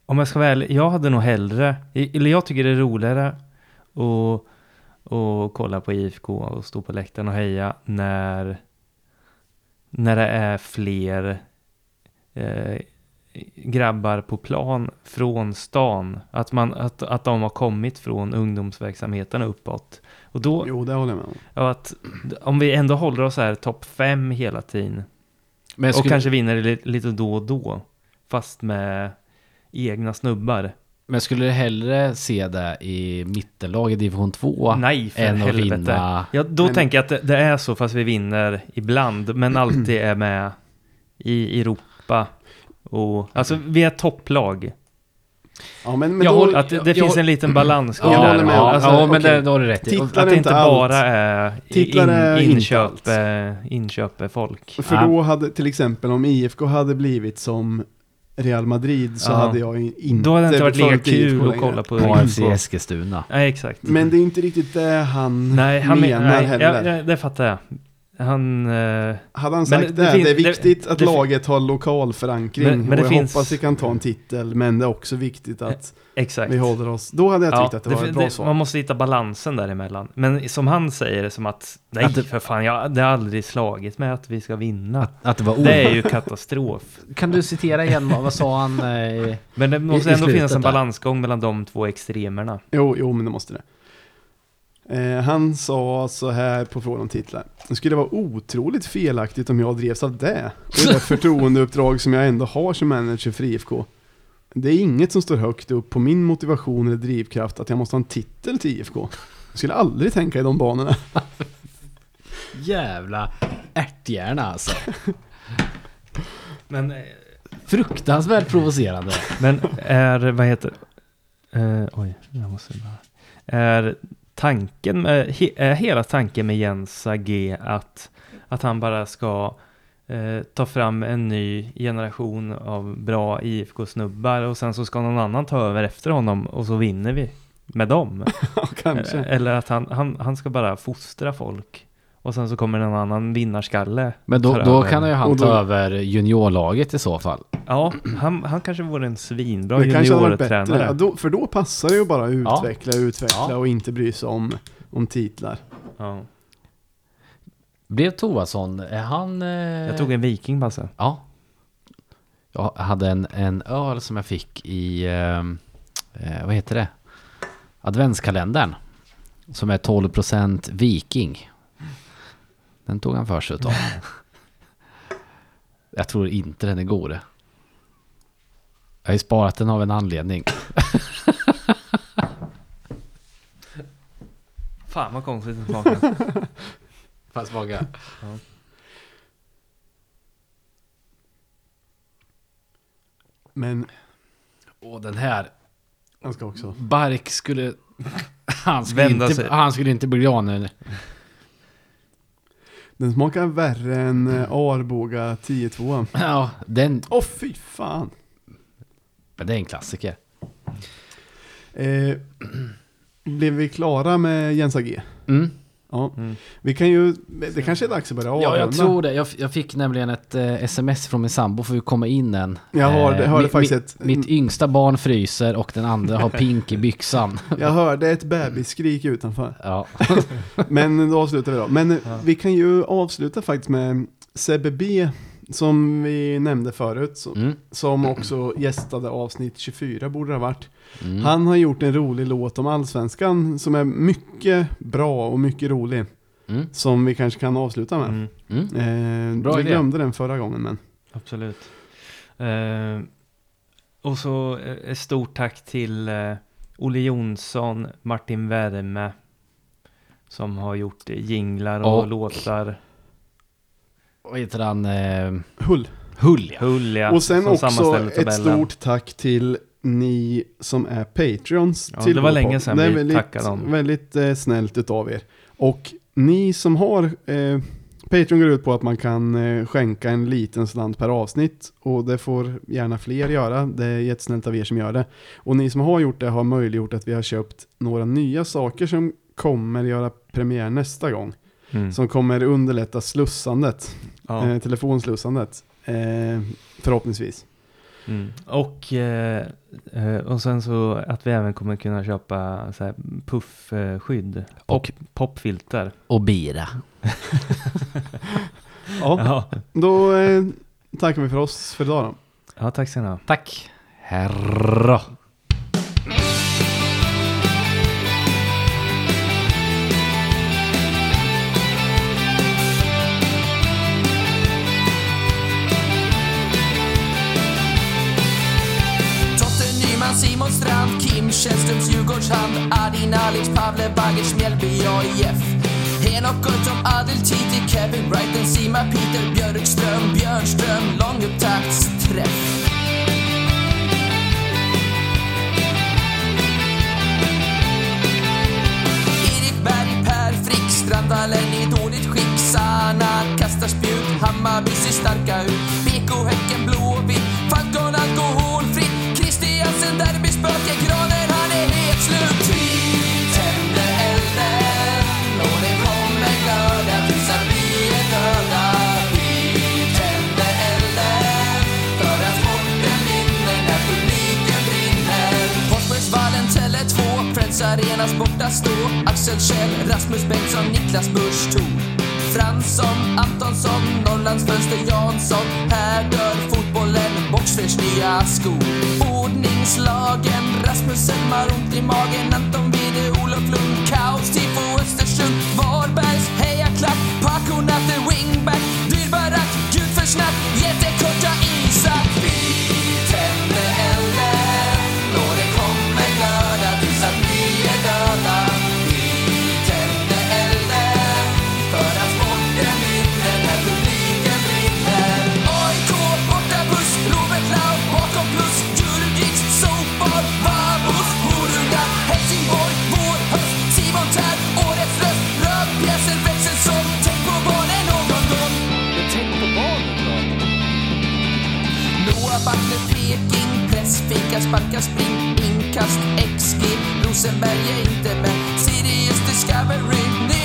om jag ska vara ärlig, jag hade nog hellre, eller jag tycker det är roligare att, att kolla på IFK och stå på läktaren och heja när, när det är fler eh, grabbar på plan från stan. Att, man, att, att de har kommit från ungdomsverksamheten uppåt. Och då,
Jo, det håller jag med om.
ja, att om vi ändå håller oss här topp fem hela tiden
Men
och
skulle,
kanske vinner li- lite då och då. Fast med egna snubbar.
men skulle du hellre se det i mittenlag i division 2?
Nej, för
än att
helvete.
vinna...
Ja, då
Men-
tänker jag att det, det är så fast vi vinner ibland. Men alltid är med i Europa. Och, alltså vi är topplag.
Ja, men, men
Jag
då,
håller-
Att det,
jag-
finns
jag-
en liten balansgång
Jag
där.
med.
Ja,
Alltså,
ja men det, då har du rätt i.
Titlar
att
är
det
inte allt.
bara är
Titlar är inte
inköp, eh, inköp är folk.
för
Ja.
då hade, till exempel om IFK hade blivit som Real Madrid så
Ja.
hade jag inte
Då hade det inte varit lika kul att kolla på
AFC. Eskilstuna.
Nej, exakt.
Men det är inte riktigt det han
Nej, han
menar
men, nej,
heller.
ja, det fattar jag. Han... Eh,
Hade han sagt
det-
det,
det
det,
finns-
är viktigt
det-
att
det-
laget har lokal förankring
Men- men det
och jag
finns-
hoppas vi kan ta en titel, men det är också viktigt att
exakt.
vi håller oss. Då hade jag tyckt att det var ett bra
det-
svar.
Man måste hitta balansen däremellan. Men som han säger det som att, nej
Att det-
för fan, jag, det har aldrig slagit mig att vi ska vinna.
Att det var
Det är ju katastrof.
Kan du citera igen, vad sa han? eh,
Men det måste
i
ändå
slutet
finnas en
där.
balansgång mellan de två extremerna.
Jo, jo, men det måste det. Eh, han sa så här på frågan om titlar. Det skulle vara otroligt felaktigt om jag drevs av det. Och det förtroendeuppdrag som jag ändå har som manager för IFK. Det är inget som står högt upp på min motivation eller drivkraft att jag måste ha en titel till IFK. Jag skulle aldrig tänka i de banorna.
Jävla ärthjärna alltså.
Men, eh,
Fruktansvärt provocerande.
men är, vad heter eh, Oj, jag måste bara. Är tanken med, he, är hela tanken med Jens AG att, att han bara ska eh, ta fram en ny generation av bra IFK-snubbar och sen så ska någon annan ta över efter honom och så vinner vi med dem?
Kanske.
Eller att han, han, han ska bara fostra folk och sen så kommer en annan vinnarskalle.
Men då, då kan ju han
Och då-
ta över juniorlaget i så fall.
Ja, han, han kanske vore en svinbra
det kanske hade varit bättre.
juniortränare.
Ja, då, för då passar det ju bara att
Ja.
utveckla, utveckla
Ja.
och inte bry sig om, om titlar.
Ja.
Blev Toasson, är han... Eh...
Jag tog en viking Basse.
Ja. Jag hade en, en öl som jag fick i, eh, eh, vad heter det? Adventskalendern. Som är 12% viking. Den tog han för sig utav. Jag tror inte den är god. Jag har ju sparat den av en anledning.
Fan vad konstigt den smakar.
Fast många.
Men
Och den här,
jag ska också.
Bark skulle... Han skulle,
Vända
inte,
sig.
han skulle inte bli glad nu.
Den smakar värre än eh, Arboga 10-2.
Ja, den...
Åh fy fan!
Men det är en klassiker.
Eh, blev vi klara med Jens AG?
Mm.
Ja.
Mm.
Vi kan ju, det kanske är dags att börja avrunda.
Ja, jag tror det. Jag, jag fick nämligen ett eh, sms från min sambo för vi kommer in än.
Jag hörde,
Eh,
hörde
mi-
faktiskt ett,
Mitt yngsta barn fryser och den andra har pink i byxan.
jag hörde ett bebisskrik utanför.
Ja.
Men då avslutar vi då. Men eh, vi kan ju avsluta faktiskt med Sebbe B. Som vi nämnde förut. Som,
Mm.
som också gästade avsnitt 24 borde det ha varit.
Mm.
Han har gjort en rolig låt om allsvenskan som är mycket bra och mycket rolig.
Mm.
Som vi kanske kan avsluta med.
Mm,
Mm.
Eh,
Bra
vi
idé.
glömde den förra gången men.
absolut. Eh, och så eh, ett stort tack till eh, Olle Jonsson, Martin Värme. Som har gjort eh, jinglar och,
Och-
låtar.
Vad heter han? Eh,
Hull.
Hull ja.
Hulja.
och sen
som
också ett stort tack till ni som är Patreons.
Ja,
till
det var länge sedan
är
vi
väldigt,
tackade dem.
Väldigt eh, snällt utav er. Och ni som har eh, Patreon går ut på att man kan eh, skänka en liten slant per avsnitt och det får gärna fler göra. Det är jättesnällt av er som gör det. Och ni som har gjort det har möjliggjort att vi har köpt några nya saker som kommer göra premiär nästa gång.
Mm.
Som kommer underlätta slussandet,
Ja.
eh, telefonslussandet. Eh, förhoppningsvis.
Mm. Och, eh, eh, och sen så att vi även kommer kunna köpa så här puffskydd.
Och-
Pop, popfilter.
Och bira.
Ja,
Ja.
då eh, tackar vi för oss för idag då.
ja, tack ska ni ha.
Tack. Herra.
Källströms Djurgårdshand, Adin Alic, Pavle Bagers, Mjällby AIF. Henok Goitom, Adel Titi, Kevin Brighton, Sima Peter Björkström, Björnström, långupptaktsträff. Erik Berg, Per Frick, Strandvallen i dåligt skick. Sana kastar spjut, Hammarby ser starka ut. BK Häcken blåvitt, Falcon alkoholfritt. Christiansen derbyspöke, Graner Friends borta stå. Axel Kjell, Rasmus Bengtsson, Niklas Busch Thor. Fransson, Antonsson, Norrlands fönster Jansson. Här dör fotbollen, Boxfors nya skor. Ordningslagen, Rasmussen har ont i magen. Anton Wide, Olof Lund, Kaos, Tifo Östersund. Varbergs hejaklack, Paco Natte, wingback. Dyrbarack, gud för snack, jätte Kast, fika, sparka, spring, inkast, XG Rosenberg är inte med. Sirius Discovery